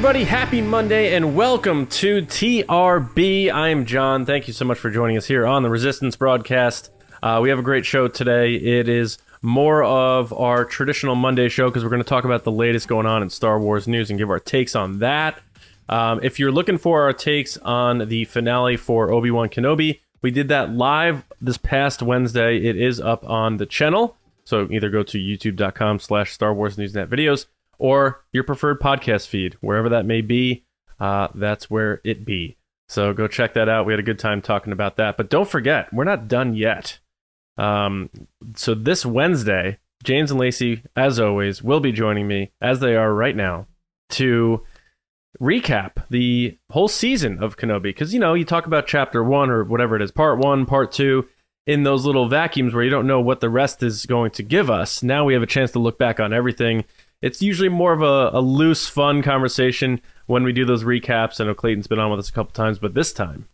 everybody. Happy Monday and welcome to TRB. I am John. Thank you so much for joining us here on the Resistance broadcast. Uh, we have a great show today. It is more of our traditional Monday show because we're going to talk about the latest going on in Star Wars news and give our takes on that. Um, if you're looking for our takes on the finale for Obi Wan Kenobi, we did that live this past Wednesday. It is up on the channel. So either go to youtube.com slash Star Wars Newsnet videos or your preferred podcast feed, wherever that may be. Uh, that's where it be. So go check that out. We had a good time talking about that. But don't forget, we're not done yet. Um, so this Wednesday, James and Lacey, as always, will be joining me, as they are right now, to recap the whole season of Kenobi. Because, you know, you talk about chapter one or whatever it is, part one, part two, in those little vacuums where you don't know what the rest is going to give us. Now we have a chance to look back on everything it's usually more of a, a loose, fun conversation when we do those recaps. I know Clayton's been on with us a couple times, but this time,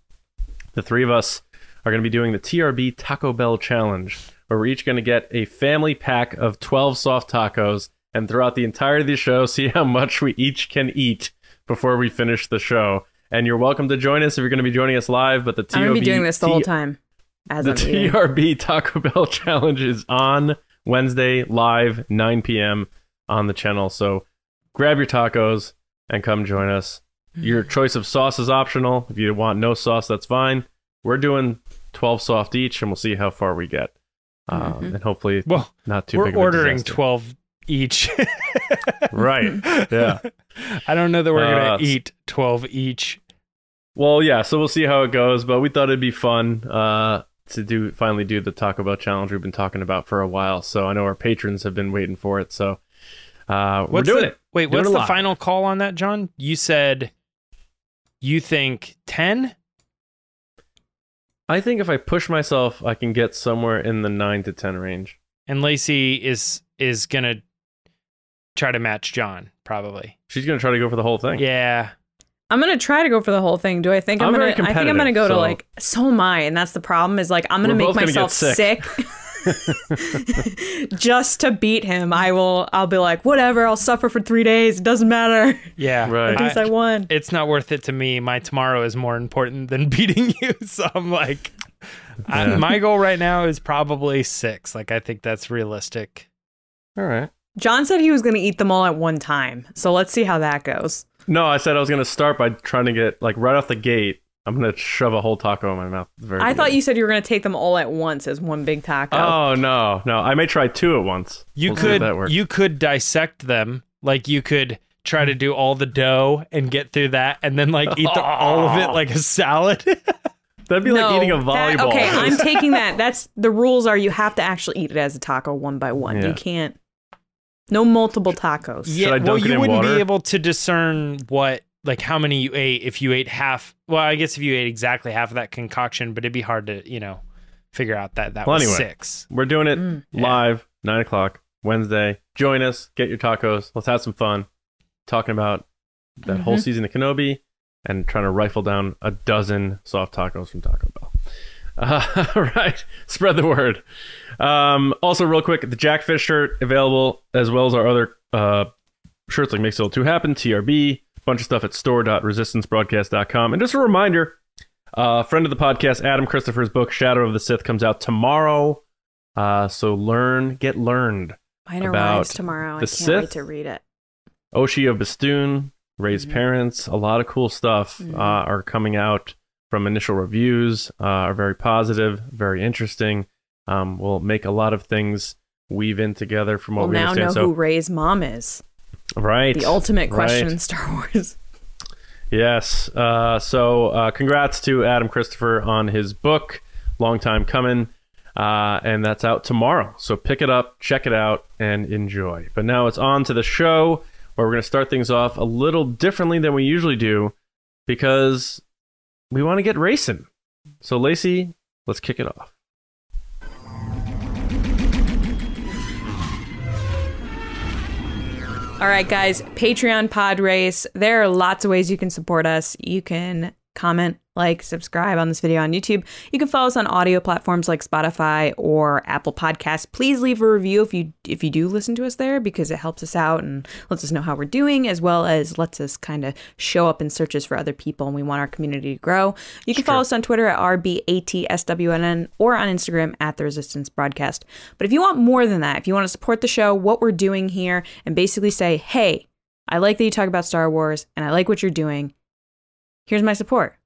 the three of us are going to be doing the TRB Taco Bell Challenge, where we're each going to get a family pack of 12 soft tacos and throughout the entirety of the show, see how much we each can eat before we finish the show. And you're welcome to join us if you're going to be joining us live. But the TRB, I'm going to be doing this the whole time. As the TRB Taco Bell Challenge is on Wednesday live 9 p.m on the channel. So grab your tacos and come join us. Your choice of sauce is optional. If you want no sauce, that's fine. We're doing 12 soft each, and we'll see how far we get. Um, mm-hmm. And hopefully, well, not too big. we're ordering 12 each. right. Yeah. I don't know that we're uh, going to eat 12 each. Well, yeah. So we'll see how it goes, but we thought it'd be fun uh, to do finally do the Taco Bell challenge we've been talking about for a while. So I know our patrons have been waiting for it. So uh, we're doing the, it. Wait, doing what's the final call on that, John? You said you think 10? I think if I push myself, I can get somewhere in the 9 to 10 range. And Lacey is is going to try to match John, probably. She's going to try to go for the whole thing. Yeah. I'm gonna try to go for the whole thing. Do I think I'm, I'm gonna? I think I'm gonna go so to like. So am I, and that's the problem. Is like I'm gonna make myself sick. sick. just to beat him, I will. I'll be like, whatever. I'll suffer for three days. It doesn't matter. Yeah, right. At least I, I won. It's not worth it to me. My tomorrow is more important than beating you. So I'm like, yeah. I, my goal right now is probably six. Like I think that's realistic. All right. John said he was going to eat them all at one time. So let's see how that goes. No, I said I was going to start by trying to get like right off the gate I'm gonna shove a whole taco in my mouth. Very I thought you said you were gonna take them all at once as one big taco. Oh no, no! I may try two at once. You we'll could you could dissect them. Like you could try to do all the dough and get through that, and then like eat the, all of it like a salad. That'd be no, like eating a volleyball. That, okay, I'm taking that. That's the rules are you have to actually eat it as a taco one by one. Yeah. You can't. No multiple tacos. Yeah, well, you wouldn't water? be able to discern what like how many you ate if you ate half. Well, I guess if you ate exactly half of that concoction, but it'd be hard to you know figure out that that well, was anyway, six. We're doing it mm, live yeah. nine o'clock Wednesday. Join us. Get your tacos. Let's have some fun talking about that mm-hmm. whole season of Kenobi and trying to rifle down a dozen soft tacos from Taco Bell. Uh, right, spread the word. Um, also, real quick, the Jackfish shirt available as well as our other uh, shirts like Makes It All Two Happen, TRB, bunch of stuff at store.resistancebroadcast.com. And just a reminder, a uh, friend of the podcast, Adam Christopher's book, Shadow of the Sith, comes out tomorrow. Uh, so learn, get learned. Mine arrives tomorrow. I can't Sith, wait to read it. Ochi of Bestoon, Rey's mm-hmm. parents, a lot of cool stuff mm-hmm. uh, are coming out from initial reviews, uh, are very positive, very interesting. Um, will make a lot of things weave in together from what we'll we now understand. know so, who Rey's mom is. Right. The ultimate question right. in Star Wars. Yes. Uh, so, uh, congrats to Adam Christopher on his book. Long time coming. Uh, and that's out tomorrow. So, pick it up, check it out, and enjoy. But now it's on to the show where we're going to start things off a little differently than we usually do because we want to get racing. So, Lacey, let's kick it off. All right, guys, Patreon pod race. There are lots of ways you can support us. You can comment, like, subscribe on this video on YouTube. You can follow us on audio platforms like Spotify or Apple Podcasts. Please leave a review if you if you do listen to us there because it helps us out and lets us know how we're doing as well as lets us kind of show up in searches for other people and we want our community to grow. You can follow us on Twitter at RBATSWNN or on Instagram at The Resistance Broadcast. But if you want more than that, if you want to support the show, what we're doing here, and basically say, hey, I like that you talk about Star Wars and I like what you're doing. Here's my support.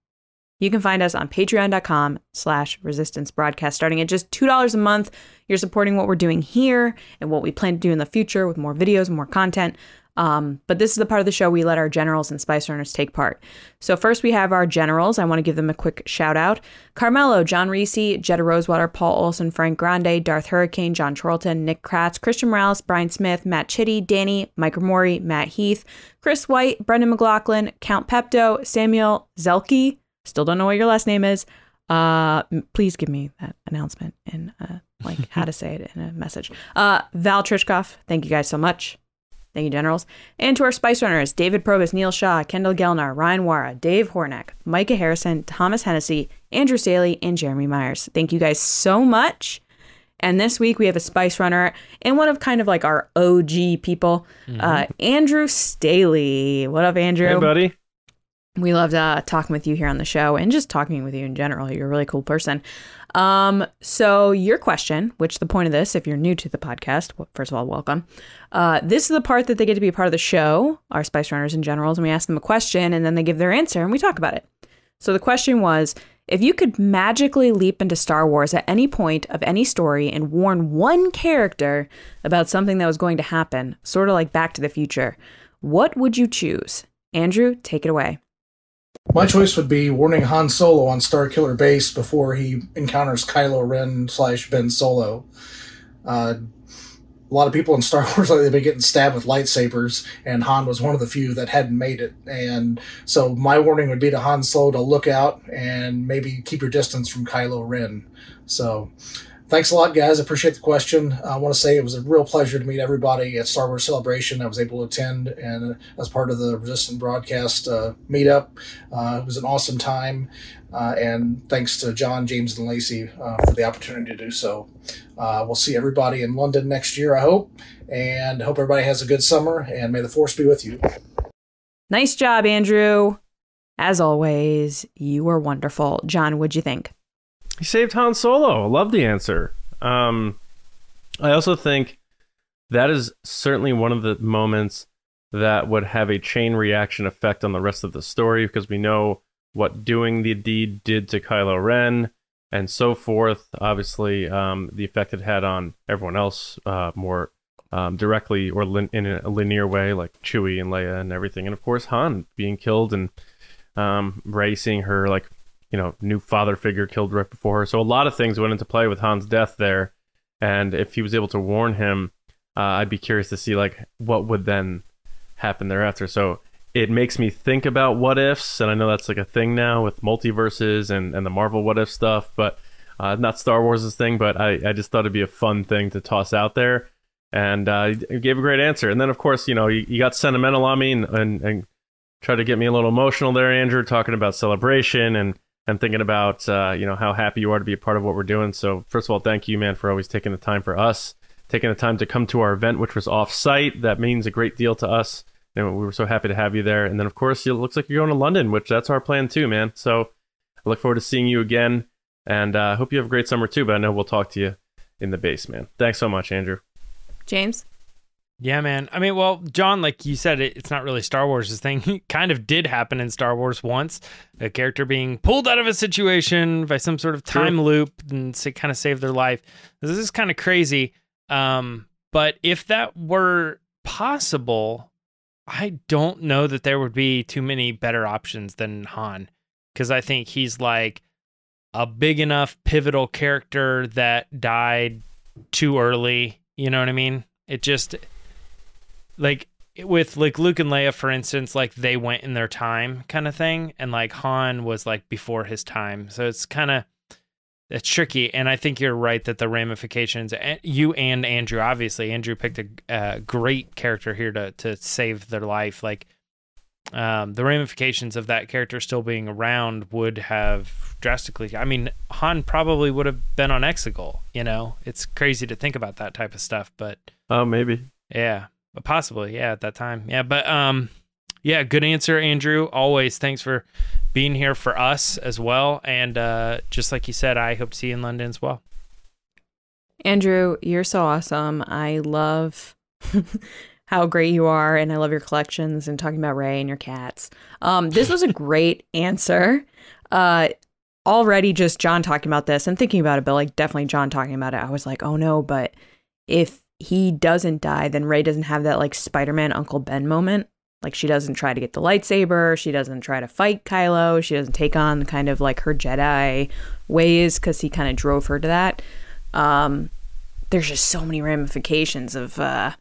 You can find us on patreon.com slash resistance broadcast starting at just $2 a month. You're supporting what we're doing here and what we plan to do in the future with more videos, more content. Um, but this is the part of the show we let our generals and spice runners take part. So first we have our generals. I want to give them a quick shout out. Carmelo, John Reese, Jetta Rosewater, Paul Olson, Frank Grande, Darth Hurricane, John Charlton, Nick Kratz, Christian Morales, Brian Smith, Matt Chitty, Danny, Mike Mori, Matt Heath, Chris White, Brendan McLaughlin, Count Pepto, Samuel Zelke. Still don't know what your last name is. Uh, please give me that announcement and like how to say it in a message. Uh, Val Trichkoff, thank you guys so much. Thank you, Generals. And to our Spice Runners, David Probus, Neil Shaw, Kendall Gelnar, Ryan Wara, Dave Hornack, Micah Harrison, Thomas Hennessy, Andrew Staley, and Jeremy Myers. Thank you guys so much. And this week we have a Spice Runner and one of kind of like our OG people, mm-hmm. uh, Andrew Staley. What up, Andrew? Hey, buddy. We loved uh, talking with you here on the show and just talking with you in general. You're a really cool person. Um, so your question, which the point of this, if you're new to the podcast, well, first of all, welcome. Uh, this is the part that they get to be a part of the show, our Spice Runners and Generals, and we ask them a question and then they give their answer and we talk about it. So the question was, if you could magically leap into Star Wars at any point of any story and warn one character about something that was going to happen, sort of like Back to the Future, what would you choose? Andrew, take it away. My choice would be warning Han Solo on Starkiller Base before he encounters Kylo Ren slash Ben Solo. Uh, a lot of people in Star Wars like they've been getting stabbed with lightsabers, and Han was one of the few that hadn't made it. And so my warning would be to Han Solo to look out and maybe keep your distance from Kylo Ren. So thanks a lot, guys. I appreciate the question. I want to say it was a real pleasure to meet everybody at Star Wars Celebration. I was able to attend and as part of the Resistant Broadcast uh, meetup. Uh, it was an awesome time. Uh, and thanks to John, James, and Lacey uh, for the opportunity to do so. Uh, we'll see everybody in London next year, I hope. And hope everybody has a good summer. And may the force be with you. Nice job, Andrew. As always, you were wonderful. John, what'd you think? He saved Han Solo. I love the answer. Um, I also think that is certainly one of the moments that would have a chain reaction effect on the rest of the story because we know what doing the deed did to Kylo Ren and so forth. Obviously, um, the effect it had on everyone else uh, more um, directly or lin- in a linear way, like Chewie and Leia and everything, and of course Han being killed and um, Rey seeing her like you know, new father figure killed right before her. So a lot of things went into play with Han's death there. And if he was able to warn him, uh, I'd be curious to see like what would then happen thereafter. So it makes me think about what ifs, and I know that's like a thing now with multiverses and, and the Marvel what if stuff, but uh, not Star Wars' thing. But I, I just thought it'd be a fun thing to toss out there, and uh, gave a great answer. And then of course, you know, you, you got sentimental on me and, and, and tried to get me a little emotional there, Andrew, talking about celebration and and thinking about uh, you know how happy you are to be a part of what we're doing. So first of all, thank you, man, for always taking the time for us, taking the time to come to our event, which was off site. That means a great deal to us, and we were so happy to have you there. And then of course, it looks like you're going to London, which that's our plan too, man. So I look forward to seeing you again, and I uh, hope you have a great summer too. But I know we'll talk to you in the base, man. Thanks so much, Andrew. James. Yeah, man. I mean, well, John, like you said, it, it's not really Star Wars' thing. It kind of did happen in Star Wars once. A character being pulled out of a situation by some sort of time sure. loop and say, kind of save their life. This is kind of crazy. Um, but if that were possible, I don't know that there would be too many better options than Han. Because I think he's like a big enough pivotal character that died too early. You know what I mean? It just like with like Luke and Leia, for instance, like they went in their time kind of thing, and like Han was like before his time. So it's kind of it's tricky, and I think you're right that the ramifications. You and Andrew, obviously, Andrew picked a, a great character here to to save their life. Like um, the ramifications of that character still being around would have drastically. I mean, Han probably would have been on Exegol. You know, it's crazy to think about that type of stuff, but Oh, maybe. yeah, possibly, yeah, at that time, yeah. But um, yeah, good answer, Andrew. Always, thanks for being here for us as well. And uh, just like you said, I hope to see you in London as well. Andrew, you're so awesome. I love how great you are, and I love your collections and talking about Rey and your cats. Um, this was a great answer. Uh, already, just John talking about this and thinking about it, but like definitely John talking about it, I was like, oh no, but if he doesn't die, then Rey doesn't have that like Spider Man Uncle Ben moment. Like she doesn't try to get the lightsaber, she doesn't try to fight Kylo, she doesn't take on kind of like her Jedi ways because he kind of drove her to that. Um, there's just so many ramifications of uh,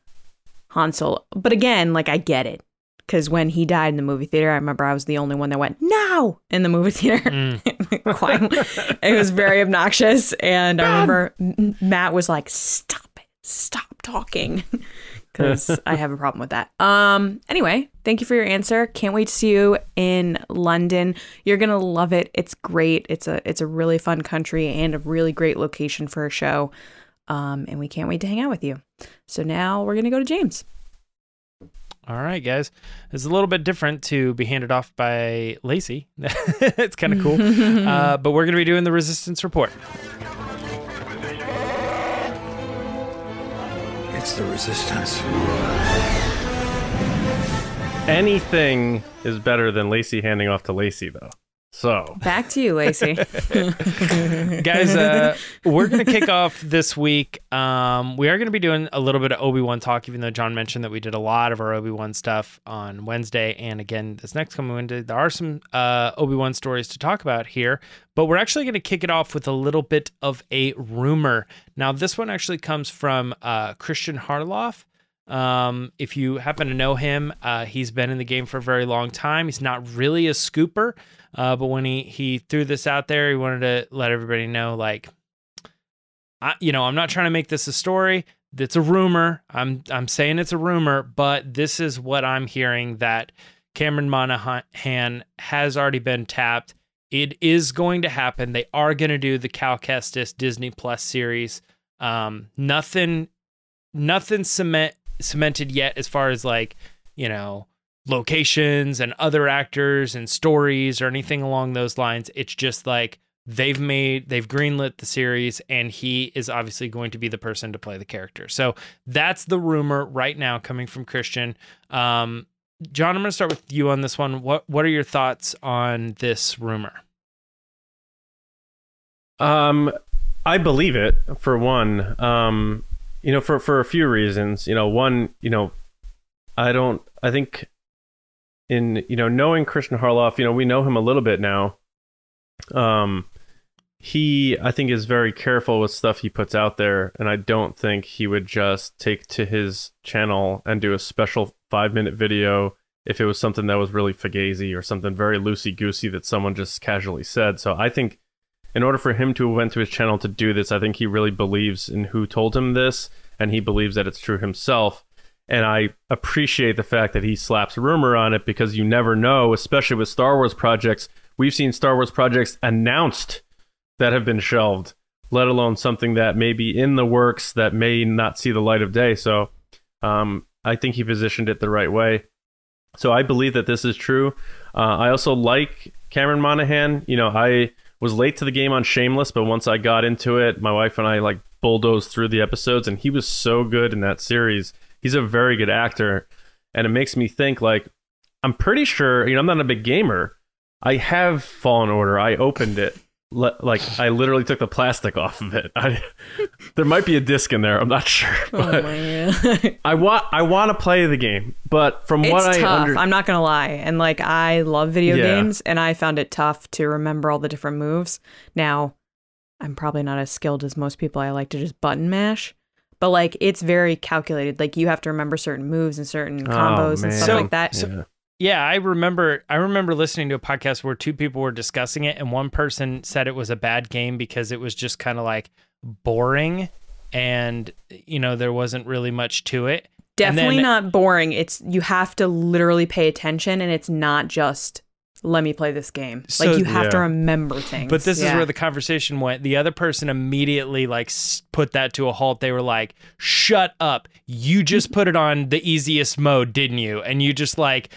Han Solo. But again, like I get it because when he died in the movie theater, I remember I was the only one that went no in the movie theater. Mm. It was very obnoxious, and I remember Matt was like, "Stop stop talking," because I have a problem with that. Um. Anyway, thank you for your answer. Can't wait to see you in London. You're gonna love it. It's great. It's a it's a really fun country and a really great location for a show. Um. And we can't wait to hang out with you. So now we're gonna go to James. All right, guys. It's a little bit different to be handed off by Lacey. it's kind of cool. uh, but we're going to be doing the resistance report. The resistance. Anything is better than Lacey handing off to Lacey, though. So, Back to you, Lacey. guys uh, we're gonna kick off this week. Um, we are gonna be doing a little bit of obi-wan talk even though john mentioned that we did a lot of our obi-wan stuff on wednesday and again this next coming wednesday. There are some uh, obi-wan stories to talk about here but we're actually gonna kick it off with a little bit of a rumor. Now this one actually comes from uh, christian harloff. Um, if you happen to know him, uh, he's been in the game for a very long time. He's not really a scooper, uh, but when he he threw this out there, he wanted to let everybody know, like, I, you know, I'm not trying to make this a story. It's a rumor. I'm I'm saying it's a rumor, but this is what I'm hearing that Cameron Monaghan has already been tapped. It is going to happen. They are going to do the Cal Kestis Disney Plus series. Um, nothing, nothing cement cemented yet as far as like you know locations and other actors and stories or anything along those lines. It's just like they've made they've greenlit the series and he is obviously going to be the person to play the character. So that's the rumor right now coming from Christian. Um, John, I'm going to start with you on this one. What what are your thoughts on this rumor? um, I believe it for one. Um, you know, for for a few reasons. You know, one, you know, I don't. I think in you know knowing Christian Harloff, you know, we know him a little bit now. Um, he I think is very careful with stuff he puts out there, and I don't think he would just take to his channel and do a special five minute video if it was something that was really fugazi or something very loosey goosey that someone just casually said. So I think in order for him to went to his channel to do this, I think he really believes in who told him this, and he believes that it's true himself. And I appreciate the fact that he slaps rumor on it because you never know, especially with Star Wars projects. We've seen Star Wars projects announced that have been shelved, let alone something that may be in the works that may not see the light of day. So um, I think he positioned it the right way. So I believe that this is true. Uh, I also like Cameron Monaghan. You know, I was late to the game on Shameless, but once I got into it, my wife and I like bulldozed through the episodes, and he was so good in that series. He's a very good actor, and it makes me think like I'm pretty sure. You know, I'm not a big gamer. I have Fallen Order. I opened it. Le- like I literally took the plastic off of it. I, there might be a disc in there. I'm not sure, oh but god. I want I want to play the game. But from it's what I tough. under- I'm not gonna lie, and like I love video Yeah. games, and I found it tough to remember all the different moves. Now, I'm probably not as skilled as most people. I like to just button mash, but like it's very calculated. Like you have to remember certain moves and certain Oh, combos and stuff So- like that. yeah. Yeah, I remember I remember listening to a podcast where two people were discussing it and one person said it was a bad game because it was just kind of like boring and you know there wasn't really much to it. definitely then- not boring. It's you have to literally pay attention, and it's not just let me play this game. So- like you have to remember things. But this is where the conversation went. The other person immediately like put that to a halt. They were like, "Shut up! You just put it on the easiest mode, didn't you?" And you just like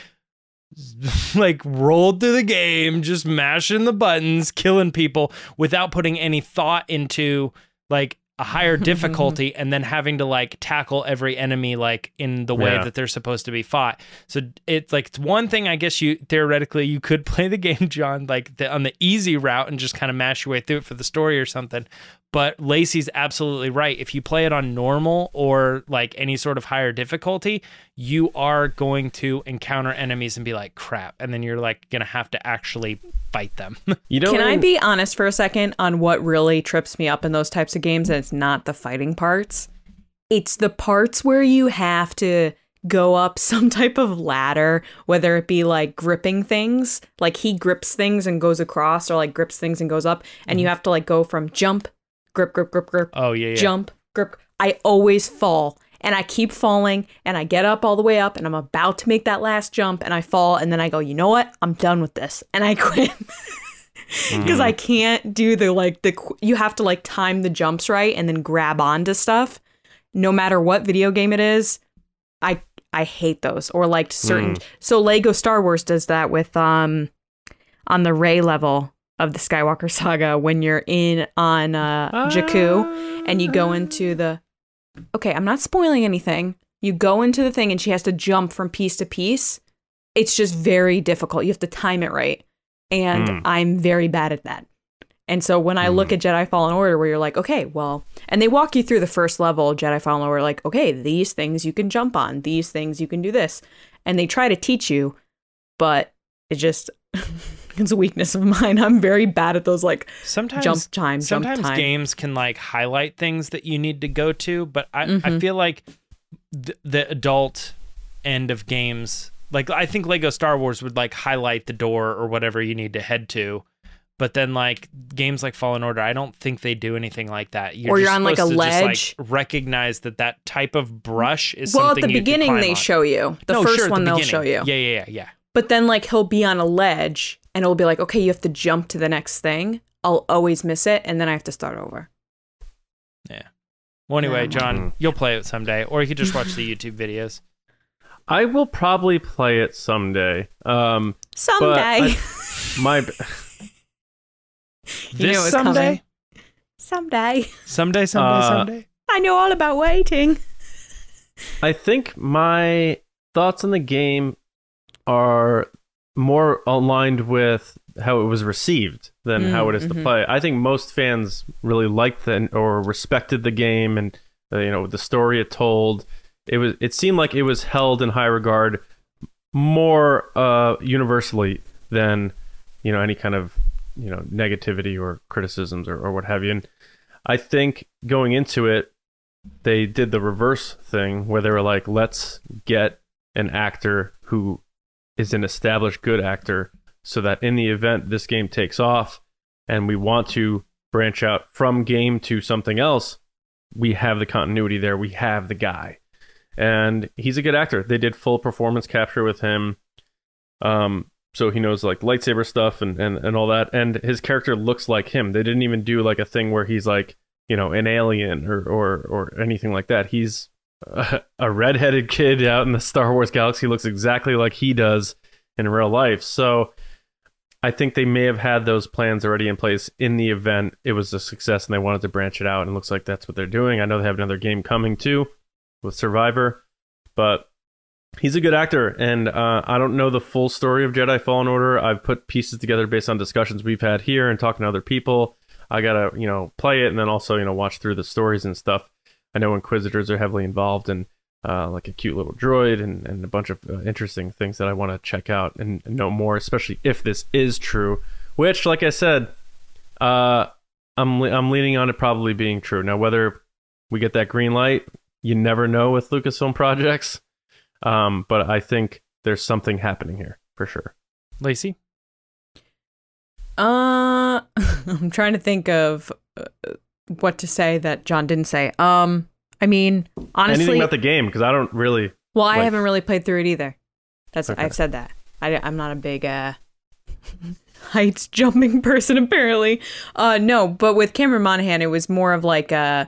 like rolled through the game, just mashing the buttons, killing people without putting any thought into like a higher difficulty and then having to like tackle every enemy like in the way Yeah. that they're supposed to be fought. So it's like it's one thing I guess you theoretically you could play the game John like the, on the easy route and just kind of mash your way through it for the story or something. But Lacey's absolutely right. If you play it on normal or like any sort of higher difficulty, you are going to encounter enemies and be like crap and then you're like going to have to actually fight them. You know, Can I be honest for a second on what really trips me up in those types of games? And it's not the fighting parts. It's the parts where you have to go up some type of ladder, whether it be like gripping things, like he grips things and goes across, or like grips things and goes up, and you mm-hmm. have to like go from jump, grip, grip, grip, grip, oh yeah, yeah. jump, grip. I always fall and I keep falling and I get up all the way up and I'm about to make that last jump and I fall and then I go, you know what? I'm done with this. And I quit. Because I can't do the like the you have to like time the jumps right and then grab onto stuff. No matter what video game it is, I I hate those or like certain. So Lego Star Wars does that with um on the Rey level of the Skywalker saga when you're in on uh, Jakku and you go into the okay i'm not spoiling anything. You go into the thing and she has to jump from piece to piece. It's just very difficult. You have to time it right. And Mm. i'm very bad at that. And so when i look at jedi fallen order where you're like okay well and they walk you through the first level of jedi fallen order like okay these things you can jump on these things you can do this. And they try to teach you but it just it's a weakness of mine i'm very bad at those like Sometimes jump time jump sometimes time games can like highlight things that you need to go to but i, I Mhm. feel like the, the adult end of games like i think lego star wars would like highlight the door or whatever you need to head to but then like games like fallen order i don't think they do anything like that you're Or you're just on, like, a to just, ledge. recognize that that type of brush is well at the beginning they on. show you the No, first sure, at the one they'll beginning. show you yeah yeah yeah yeah But then like he'll be on a ledge and it'll be like, okay, you have to jump to the next thing. I'll always miss it and then I have to start over. Yeah. Well anyway john Mhm. you'll play it someday or you could just watch the youtube videos I will probably play it someday. Um, Someday. I- my You this knew it was someday coming. someday. someday someday Uh, someday I know all about waiting. I think my thoughts on the game are more aligned with how it was received than how it is to Mm, mhm. play. I think most fans really liked the, or respected the game and uh, you know the story it told. It was it seemed like it was held in high regard more uh, universally than you know any kind of you know negativity or criticisms or, or what have you. And I think going into it, they did the reverse thing where they were like, let's get an actor who is an established good actor so that in the event this game takes off and we want to branch out from game to something else, we have the continuity there. We have the guy. And he's a good actor. They did full performance capture with him. Um, so he knows like lightsaber stuff and, and, and all that. And his character looks like him. They didn't even do like a thing where he's like, you know, an alien or or, or anything like that. He's a, redheaded kid out in the Star Wars galaxy. Looks exactly like he does in real life. So I think they may have had those plans already in place in the event it was a success and they wanted to branch it out. And it looks like that's what they're doing. I know they have another game coming too with Survivor, but he's a good actor. And uh, I don't know the full story of Jedi Fallen Order. I've put pieces together based on discussions we've had here and talking to other people. I gotta, you know, play it and then also, you know, watch through the stories and stuff. I know Inquisitors are heavily involved in uh, like a cute little droid and, and a bunch of uh, interesting things that I want to check out and, and know more, especially if this is true. Which, like I said, uh, I'm le- I'm leaning on it probably being true. Now, whether we get that green light, you never know with Lucasfilm projects. Um, but I think there's something happening here for sure. Lacey? Uh I'm trying to think of uh, what to say that John didn't say. Um I mean, honestly, Anything about the game because I don't really. well, I like- haven't really played through it either. That's Okay. I've said that. I, am not a big uh, heights jumping person apparently. Uh, no, but with Cameron Monaghan, it was more of like uh,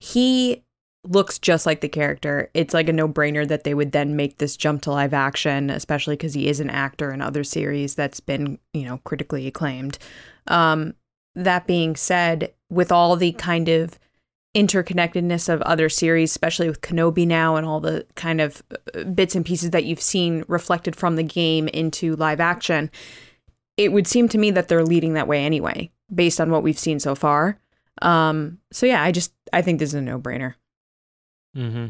he looks just like the character. It's like a no brainer that they would then make this jump to live action, especially because he is an actor in other series that's been you know critically acclaimed. Um, that being said, with all the kind of interconnectedness of other series, especially with Kenobi now and all the kind of uh, bits and pieces that you've seen reflected from the game into live action, it would seem to me that they're leading that way anyway, based on what we've seen so far. Um, so yeah, I just I think this is a no brainer. Mm-hmm.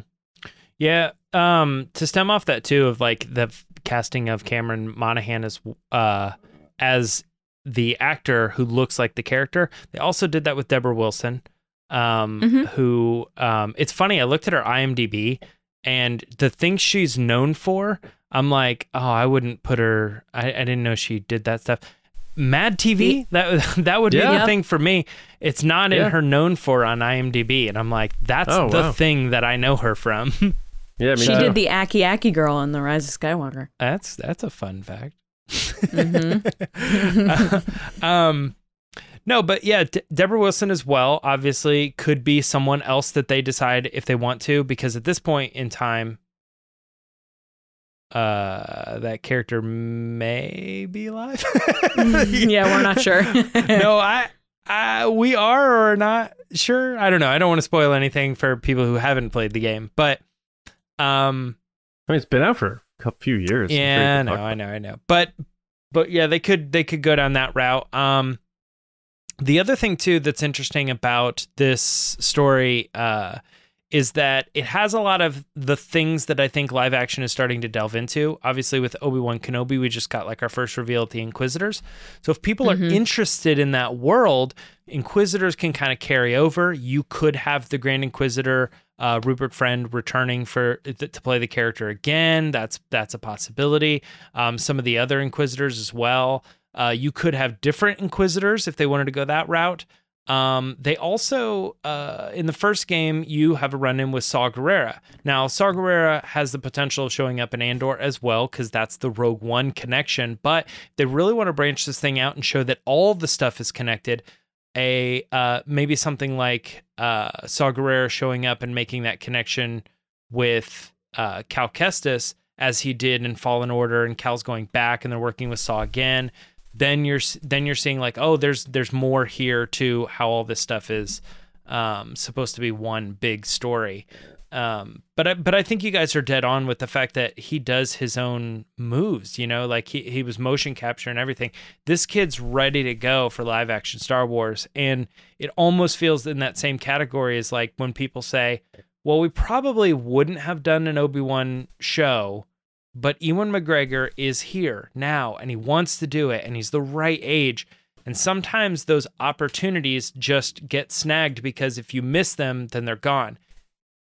Yeah. Um, to stem off that too of like the casting of Cameron Monaghan as uh as the actor who looks like the character. They also did that with Debra Wilson. Um, Mhm. who um, it's funny. I looked at her IMDb, and the things she's known for, I'm like, oh, I wouldn't put her. I, I didn't know she did that stuff. Mad TV, that that would be the thing for me. It's not in her known for on IMDb, and I'm like, that's Oh, the wow. thing that I know her from. Yeah, She too. did the Aki Aki girl in the Rise of Skywalker. that's that's a fun fact. Mhm. um, no, but yeah, De- Debra Wilson as well. Obviously, could be someone else that they decide if they want to, because at this point in time, uh, that character may be alive. yeah, we're not sure. no, I, I, we are or not sure. I don't know. I don't want to spoil anything for people who haven't played the game, but um, I mean, it's been out for a couple few years. I'm sure you yeah, can no, talk I know, I know. But but yeah, they could they could go down that route. Um the other thing too that's interesting about this story uh is that it has a lot of the things that I think live action is starting to delve into. Obviously, with Obi Wan Kenobi, we just got like our first reveal at the Inquisitors. So, if people Mhm. are interested in that world, Inquisitors can kind of carry over. You could have the Grand Inquisitor, uh, Rupert Friend, returning for to play the character again. That's that's a possibility. Um, some of the other Inquisitors as well. Uh, you could have different Inquisitors if they wanted to go that route. Um, they also, uh, in the first game, you have a run in with Saw Gerrera. Now, Saw Gerrera has the potential of showing up in Andor as well, because that's the Rogue One connection. But they really want to branch this thing out and show that all the stuff is connected. A uh, maybe something like uh, Saw Gerrera showing up and making that connection with uh, Cal Kestis as he did in Fallen Order, and Cal's going back and they're working with Saw again. Then you're then you're seeing like oh there's there's more here to how all this stuff is um, supposed to be one big story um, but I, but I think you guys are dead on with the fact that he does his own moves you know like he, he was motion capture and everything this kid's ready to go for live action Star Wars and it almost feels in that same category as like when people say well we probably wouldn't have done an Obi-Wan show but Ewan McGregor is here now and he wants to do it and he's the right age. And sometimes those opportunities just get snagged because if you miss them, then they're gone.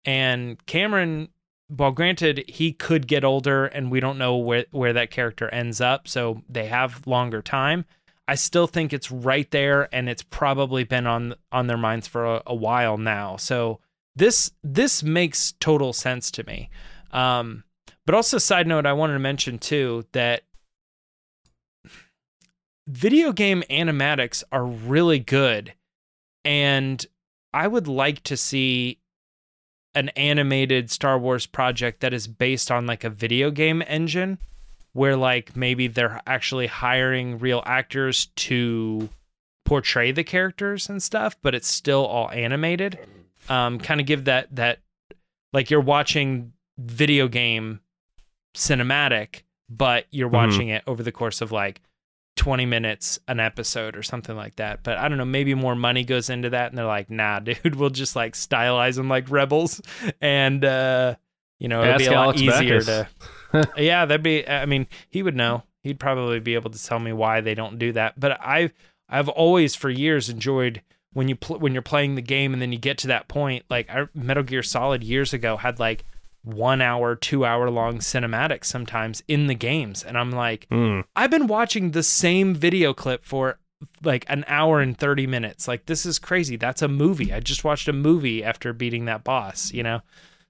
And Cameron, while granted, he could get older and we don't know where, where that character ends up, so they have longer time. I still think it's right there and it's probably been on on their minds for a, a while now. So this this makes total sense to me. Um, but also, side note, I wanted to mention too that video game animatics are really good. And I would like to see an animated Star Wars project that is based on like a video game engine where like maybe they're actually hiring real actors to portray the characters and stuff, but it's still all animated. Um, kind of give that that like you're watching video game cinematic, but you're Mhm. watching it over the course of like 20 minutes an episode or something like that. But I don't know, maybe more money goes into that and they're like, nah, dude, we'll just like stylize them like rebels. And, uh, you know, it'll be a lot Alex easier Backus. to. yeah, that'd be, I mean, he would know. He'd probably be able to tell me why they don't do that. But I've, I've always for years enjoyed when you pl- when you're playing the game and then you get to that point like our Metal Gear Solid years ago had like one hour, two hour long cinematics sometimes in the games. And I'm like, Hmm. I've been watching the same video clip for like an hour and 30 minutes. Like this is crazy. That's a movie. I just watched a movie after beating that boss, you know?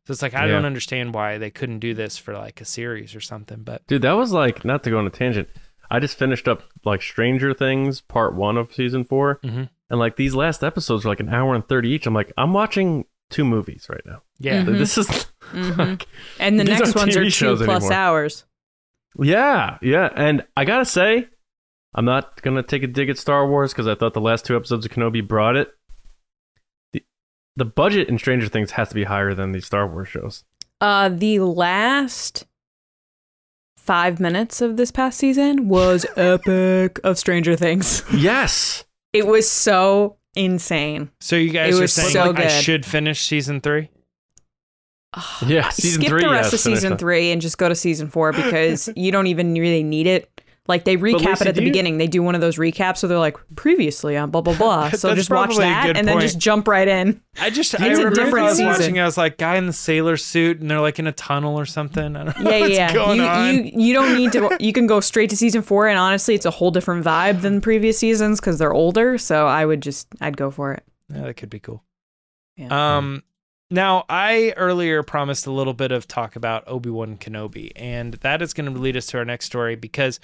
So it's like I Yeah. don't understand why they couldn't do this for like a series or something, but Dude, that was like not to go on a tangent. I just finished up like Stranger Things part one of season 4 Mhm. and like these last episodes are like an hour and thirty each. I'm like, I'm watching two movies right now. yeah. Mhm. This is Mhm. like, And the next aren't ones are two plus anymore. hours. yeah, yeah. And I gotta say, I'm not gonna take a dig at Star Wars because I thought the last two episodes of Kenobi brought it. The, the budget in Stranger Things has to be higher than these Star Wars shows. Uh, the last five minutes of this past season was epic of Stranger Things. Yes. It was so insane. So you guys It are saying so like, I should finish season 3? Yeah. Season Skip three. the rest yes, of season three and just go to season four because you don't even really need it. Like they recap Lacey, it at the you- beginning. They do one of those recaps, so they're like previously on blah blah blah. So just watch that and then just jump right in. I just I a remember different I was season. watching. I was like guy in the sailor suit, and they're like in a tunnel or something. I don't know Yeah, yeah. you, on. you you don't need to. You can go straight to season four, and honestly, it's a whole different vibe than previous seasons because they're older. So I would just I'd go for it. yeah, that could be cool. Yeah. Um, now I earlier promised a little bit of talk about Obi Wan Kenobi, and that is going to lead us to our next story because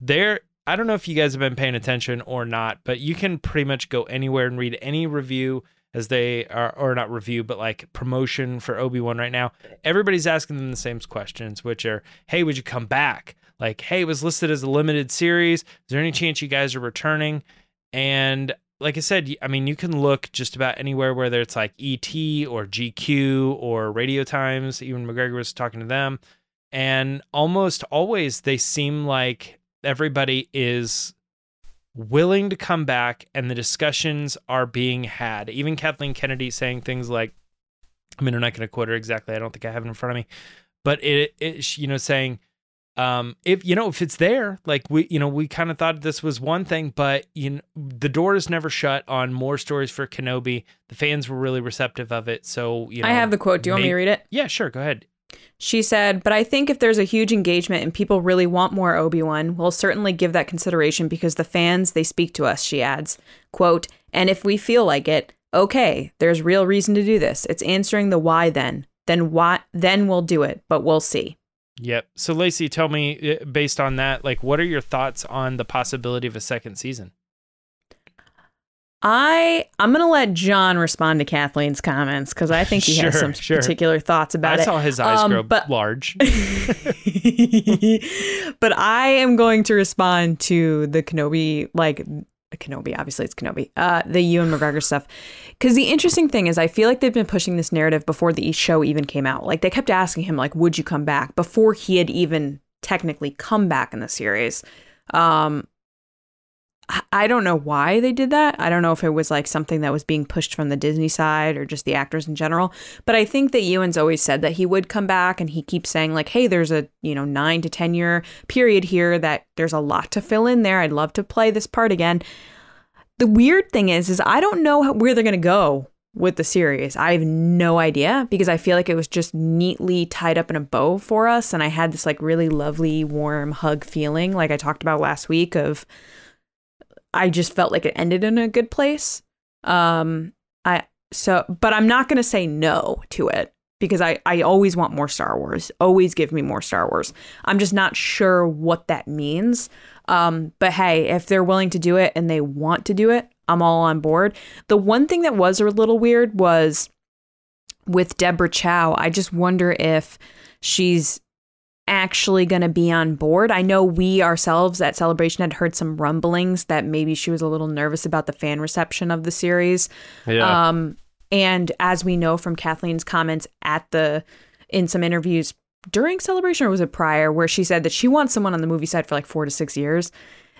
there. I don't know if you guys have been paying attention or not, but you can pretty much go anywhere and read any review as they are, or not review, but like promotion for Obi Wan right now. Everybody's asking them the same questions, which are, "Hey, would you come back?" Like, "Hey, it was listed as a limited series. Is there any chance you guys are returning?" And like I said, I mean, you can look just about anywhere, whether it's like ET or GQ or Radio Times. Even McGregor was talking to them, and almost always they seem like everybody is willing to come back, and the discussions are being had. Even Kathleen Kennedy saying things like, I mean, I'm not going to quote her exactly. I don't think I have it in front of me, but it, it you know, saying um if you know if it's there like we you know we kind of thought this was one thing but you know the door is never shut on more stories for kenobi the fans were really receptive of it so you know I have the quote. Do you want me to read it? yeah sure go ahead She said, But I think if there's a huge engagement and people really want more Obi Wan, we'll certainly give that consideration because the fans, they speak to us, she adds. Quote, And if we feel like it, okay, there's real reason to do this. It's answering the why then. Then why then we'll do it, but we'll see. Yep so lacey tell me uh, based on that like what are your thoughts on the possibility of a second season I I'm gonna let John respond to Kathleen's comments because I think he has some sure. particular thoughts about i it. I saw his eyes Um, grow but- large but I am going to respond to the Kenobi, like Kenobi. Obviously, it's Kenobi. Uh, the Ewan McGregor stuff. Because the interesting thing is, I feel like they've been pushing this narrative before the show even came out. Like they kept asking him, like, "Would you come back?" Before he had even technically come back in the series. Um, I- don't know why they did that. I don't know if it was like something that was being pushed from the Disney side or just the actors in general. But I think that Ewan's always said that he would come back and he keeps saying like, "Hey, there's a, you know, 9 to 10 year period here that there's a lot to fill in there. I'd love to play this part again." The weird thing is is I don't know where they're going to go with the series. I have no idea because I feel like it was just neatly tied up in a bow for us and I had this like really lovely warm hug feeling like I talked about last week of I just felt like it ended in a good place. Um I so but I'm not to say no to it because I I always want more Star Wars. Always give me more Star Wars. I'm just not sure what that means. Um but hey, if they're willing to do it and they want to do it, I'm all on board. The one thing that was a little weird was with Deborah Chow. I just wonder if she's actually going to be on board. I know we ourselves at Celebration had heard some rumblings that maybe she was a little nervous about the fan reception of the series. Yeah. Um, and as we know from Kathleen's comments at the in some interviews during Celebration or was it prior, where she said that she wants someone on the movie side for like four to six years.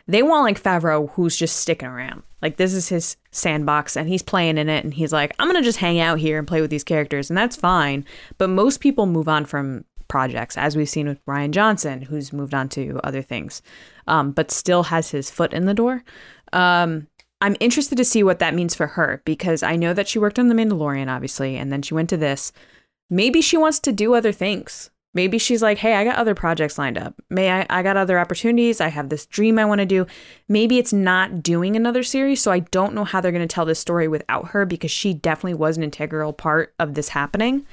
They want like Favreau who's just sticking around. Like this is his sandbox and he's playing in it and he's like, I'm gonna just hang out here and play with these characters, and that's fine. But most people move on from projects, as we've seen with Rian Johnson, who's moved on to other things, um, but still has his foot in the door. Um, I'm interested to see what that means for her because I know that she worked on The Mandalorian, obviously, and then she went to this. Maybe she wants to do other things. Maybe she's like, hey, I got other projects lined up. May I, I got other opportunities. I have this dream I want to do. Maybe it's not doing another series. So I don't know how they're going to tell this story without her because she definitely was an integral part of this happening.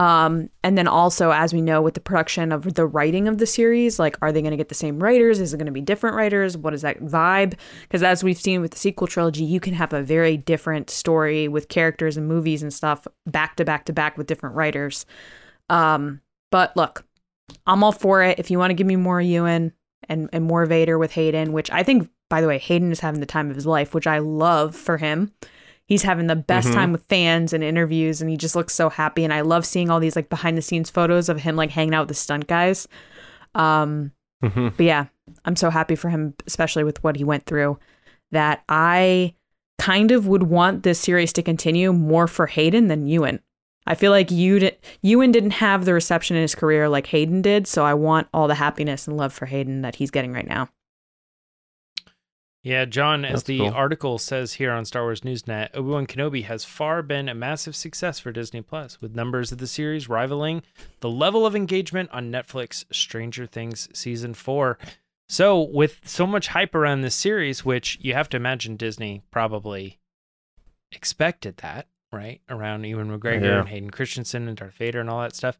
Um, and then also, as we know, with the production of the writing of the series, like, are they going to get the same writers? Is it going to be different writers? What is that vibe? Because as we've seen with the sequel trilogy, you can have a very different story with characters and movies and stuff back to back to back with different writers. Um, but look, I'm all for it. If you want to give me more Ewan and, and more Vader with Hayden, which I think, by the way, Hayden is having the time of his life, which I love for him he's having the best Mhm. time with fans and interviews and he just looks so happy and i love seeing all these like behind the scenes photos of him like hanging out with the stunt guys um Mhm. but yeah i'm so happy for him especially with what he went through that i kind of would want this series to continue more for hayden than ewan i feel like you di- ewan didn't have the reception in his career like hayden did so i want all the happiness and love for hayden that he's getting right now Yeah, John, as the cool. article says here on Star Wars Newsnet, Obi-Wan Kenobi has far been a massive success for Disney Plus, with numbers of the series rivaling the level of engagement on Netflix Stranger Things season 4. So, with so much hype around this series, which you have to imagine Disney probably expected that, right? Around Ewan McGregor Yeah. and Hayden Christensen and Darth Vader and all that stuff.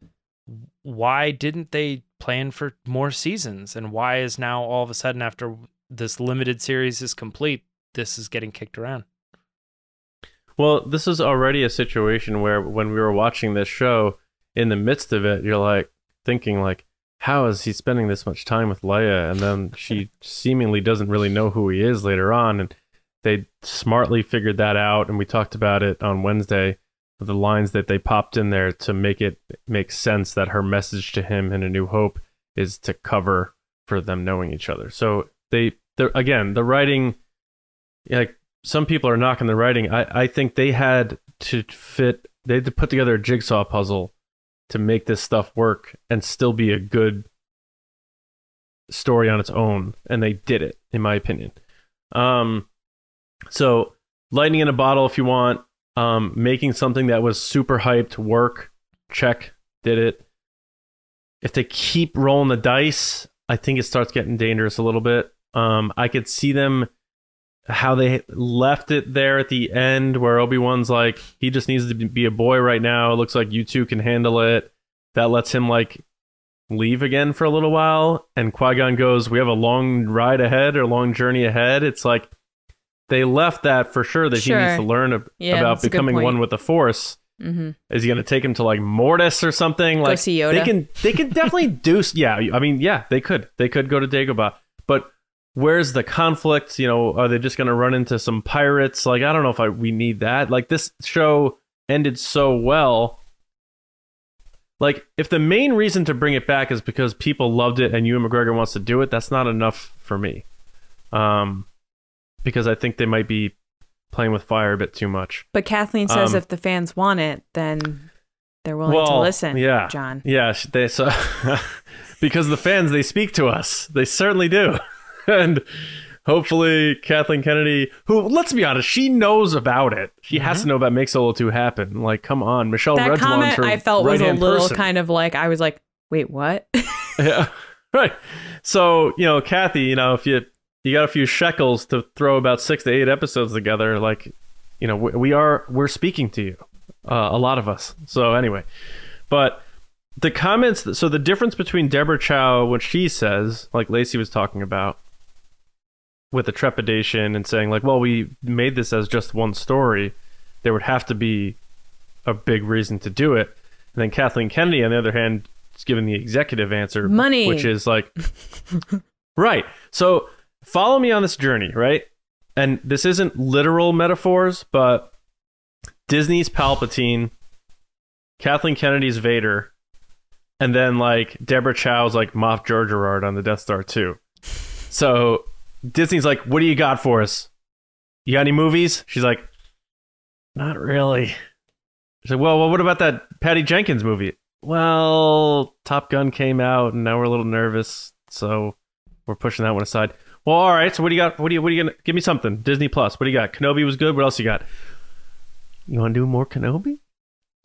Why didn't they plan for more seasons? And why is now all of a sudden, after this limited series is complete, this is getting kicked around? Well, this is already a situation where when we were watching this show, in the midst of it, you're like thinking like, how is he spending this much time with Leia? And then she seemingly doesn't really know who he is later on. And they smartly figured that out. And we talked about it on Wednesday, the lines that they popped in there to make it make sense that her message to him in A New Hope is to cover for them knowing each other. So they, they're, again, the writing, like some people are knocking the writing. I, I think they had to fit, they had to put together a jigsaw puzzle to make this stuff work and still be a good story on its own. And they did it, in my opinion. Um, so lightning in a bottle, if you want, um, making something that was super hyped work, check, did it. If they keep rolling the dice, I think it starts getting dangerous a little bit. Um, I could see them how they left it there at the end where Obi-Wan's like he just needs to be a boy right now. It looks like you two can handle it. That lets him like leave again for a little while and Qui-Gon goes, "We have a long ride ahead or long journey ahead." It's like they left that for sure that he needs to learn Yeah, about that's a good becoming one with the Force. mm-hmm. Is he going to take him to like Mortis or something? Go like they can they can definitely do. Yeah, I mean, yeah, they could they could go to Dagobah, but where's the conflict? You know, are they just going to run into some pirates? Like, I don't know if I we need that. Like this show ended so well. Like, if the main reason to bring it back is because people loved it and Ewan McGregor wants to do it, that's not enough for me. Um, because I think they might be playing with fire a bit too much. But Kathleen says Um, if the fans want it, then they're willing to listen. yeah. John. Yeah, they so because the fans they speak to us. They certainly do. And hopefully Kathleen Kennedy, who let's be honest, she knows about it. She has to know about Make Solo 2 happen. Like, come on, Michelle That comment I felt was a little person. kind of like I was like, wait, what? Yeah. Right. So, you know, Kathy, you know, if you you got a few shekels to throw about 6 to 8 episodes together, like, you know, we, we are we're speaking to you. Uh, a lot of us. So, anyway. But the comments so the difference between Deborah Chow what she says, like Lacey was talking about with the trepidation and saying like, well, we made this as just one story, there would have to be a big reason to do it. And then Kathleen Kennedy, on the other hand, is giving the executive answer, Money. which is like, right. So follow me on this journey, right? And this isn't literal metaphors, but Disney's Palpatine, Kathleen Kennedy's Vader, and then like Deborah Chow's like Moff Jerjerrod on the Death Star too. So Disney's like, "What do you got for us? You got any movies?" She's like, "Not really." She's like, "Well, well, what about that Patty Jenkins movie?" Well, Top Gun came out, and now we're a little nervous, so we're pushing that one aside. Well, all right. So what do you got? What do you? What are you gonna give me? Something Disney Plus. What do you got? Kenobi was good. What else you got? You want to do more Kenobi?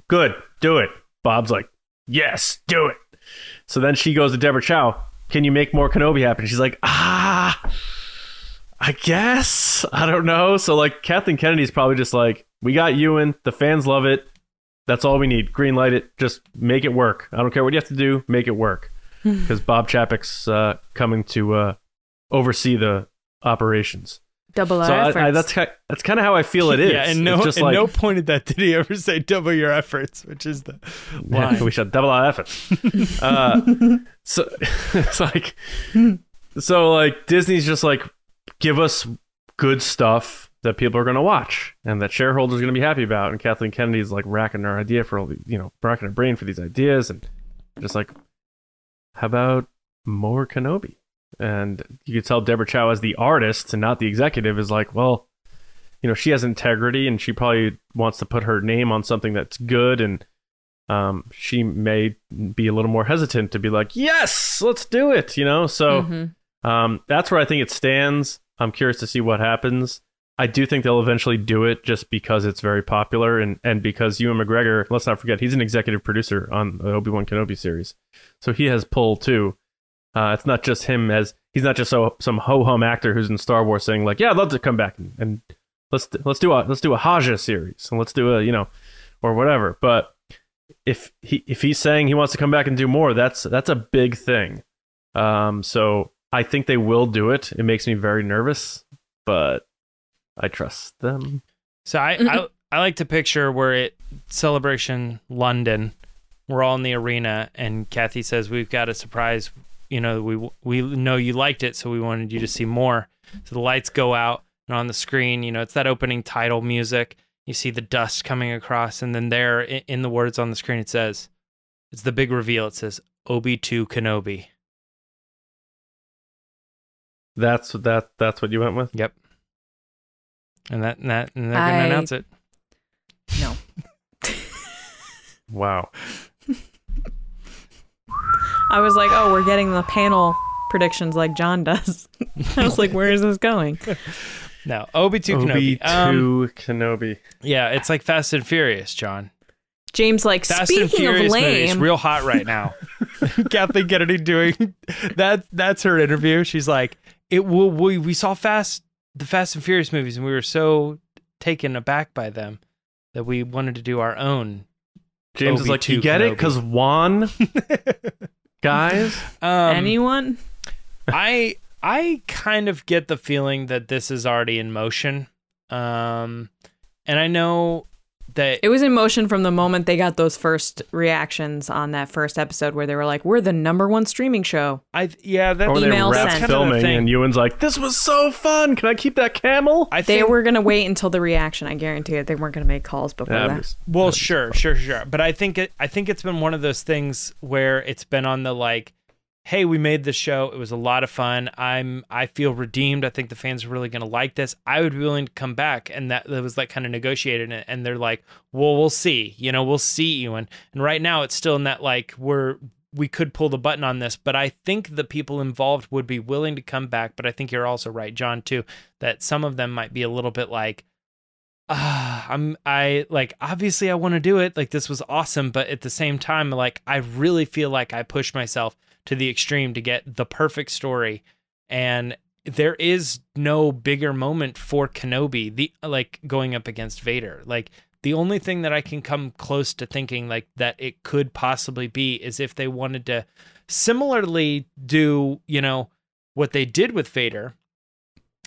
Good. Do it. Bob's like, yes, do it. So then she goes to Deborah Chow. Can you make more Kenobi happen? She's like, ah, I guess. I don't know. So like Kathleen Kennedy's probably just like, we got Ewan. The fans love it. That's all we need. Green light it. Just make it work. I don't care what you have to do. Make it work. Because Bob Chapek's uh, coming to uh, oversee the operations. Double our So I, efforts. I, that's ki- that's kind of how I feel it is. Yeah, and no, just and like, no point at that did he ever say double your efforts, which is the line. we should double our efforts. uh, so it's like, so like Disney's just like, give us good stuff that people are going to watch and that shareholders are going to be happy about. And Kathleen Kennedy is like racking her idea for all the, you know, racking her brain for these ideas and just like, how about more Kenobi? And you could tell Deborah Chow as the artist and not the executive is like, well, you know, she has integrity and she probably wants to put her name on something that's good and um, she may be a little more hesitant to be like, yes, let's do it, you know? So Mhm. um, that's where I think it stands. I'm curious to see what happens. I do think they'll eventually do it just because it's very popular and, and because Ewan McGregor, let's not forget, he's an executive producer on the Obi Wan Kenobi series. So he has pull too. Uh, it's not just him as he's not just so, some ho hum actor who's in Star Wars saying like, yeah, I'd love to come back and, and let's let's do a let's do a Haja series and let's do a you know or whatever. But if he if he's saying he wants to come back and do more, that's that's a big thing. Um, so I think they will do it. It makes me very nervous, but I trust them. So I, I I like to picture where it celebration London, we're all in the arena, and Kathy says we've got a surprise. You know we we know you liked it, so we wanted you to see more. So the lights go out, and on the screen, you know it's that opening title music. You see the dust coming across, and then there i- in the words on the screen it says, it's the big reveal. It says Obi to Kenobi. That's that. That's what you went with. Yep. And that and that and they're I- gonna announce it. No. Wow. I was like, oh, we're getting the panel predictions like John does. I was like, where is this going? No, Obi to Obi Kenobi. Um, to Kenobi. yeah, it's like Fast and Furious, John. James, like, Fast speaking of Furious movie is lame, real hot right now. Kathleen Kennedy doing that. That's her interview. She's like, "It will. We we saw Fast the Fast and Furious movies, and we were so taken aback by them that we wanted to do our own." James is like, you get it because Juan, guys. Um, anyone? I I kind of get the feeling that this is already in motion, um, and I know that It was in motion from the moment they got those first reactions on that first episode where they were like, we're the number one streaming show. I yeah that Or they Email wrapped sent. kind of filming, and Ewan's like, "This was so fun. Can I keep that camel?" I They think were going to wait until the reaction. I guarantee it. They weren't going to make calls before Yeah, that. just- Well, sure, sure, sure. But I think it I think it's been one of those things where it's been on the like, hey, we made this show. It was a lot of fun. I'm I feel redeemed. I think the fans are really gonna like this. I would be willing to come back. And that, that was like kind of negotiated and, and they're like, Well, we'll see. You know, we'll see you. And and right now it's still in that like we're we could pull the button on this, but I think the people involved would be willing to come back. But I think you're also right, John, too, that some of them might be a little bit like, ah, I'm I like obviously I want to do it. Like this was awesome, but at the same time, like I really feel like I pushed myself to the extreme to get the perfect story. And there is no bigger moment for Kenobi, the like going up against Vader. Like the only thing that I can come close to thinking like that it could possibly be is if they wanted to similarly do, you know, what they did with Vader.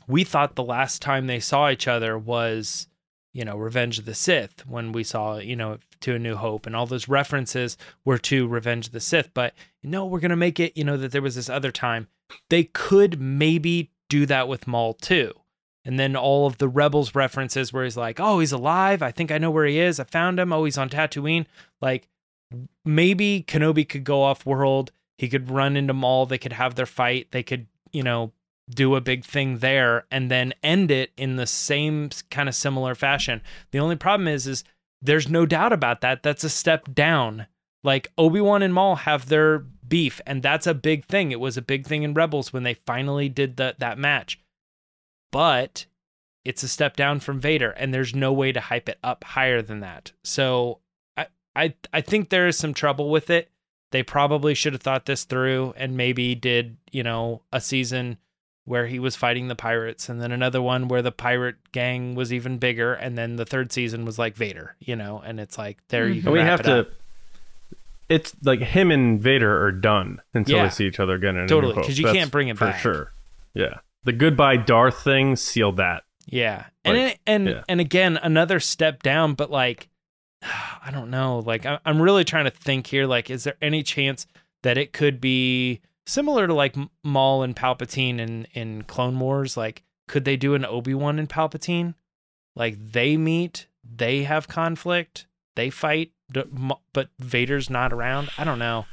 We thought the last time they saw each other was you know, Revenge of the Sith when we saw, you know, to A New Hope and all those references were to Revenge of the Sith. But no, we're going to make it, you know, that there was this other time. They could maybe do that with Maul too. And then all of the Rebels references where he's like, oh, he's alive. I think I know where he is. I found him. Oh, he's on Tatooine. Like maybe Kenobi could go off world. He could run into Maul. They could have their fight. They could, you know, do a big thing there and then end it in the same kind of similar fashion. The only problem is is there's no doubt about that. That's a step down. Like Obi-Wan and Maul have their beef and that's a big thing. It was a big thing in Rebels when they finally did that that match. But it's a step down from Vader and there's no way to hype it up higher than that. So I I I think there is some trouble with it. they probably should have thought this through and maybe did, you know, a season where he was fighting the pirates and then another one where the pirate gang was even bigger and then the third season was like Vader, you know, and it's like there you mm-hmm. And can we have it to. up. It's like him and Vader are done until Yeah. they see each other again. In A New Totally, cuz you That's can't bring it back. for back. sure. Yeah, the goodbye Darth thing sealed that. Yeah. And it- and yeah. and again another step down but like I don't know. Like I'm really trying to think here like is there any chance that it could be similar to like Maul and Palpatine in in Clone Wars like could they do an Obi-Wan and Palpatine? Like they meet, they have conflict, they fight but Vader's not around. I don't know.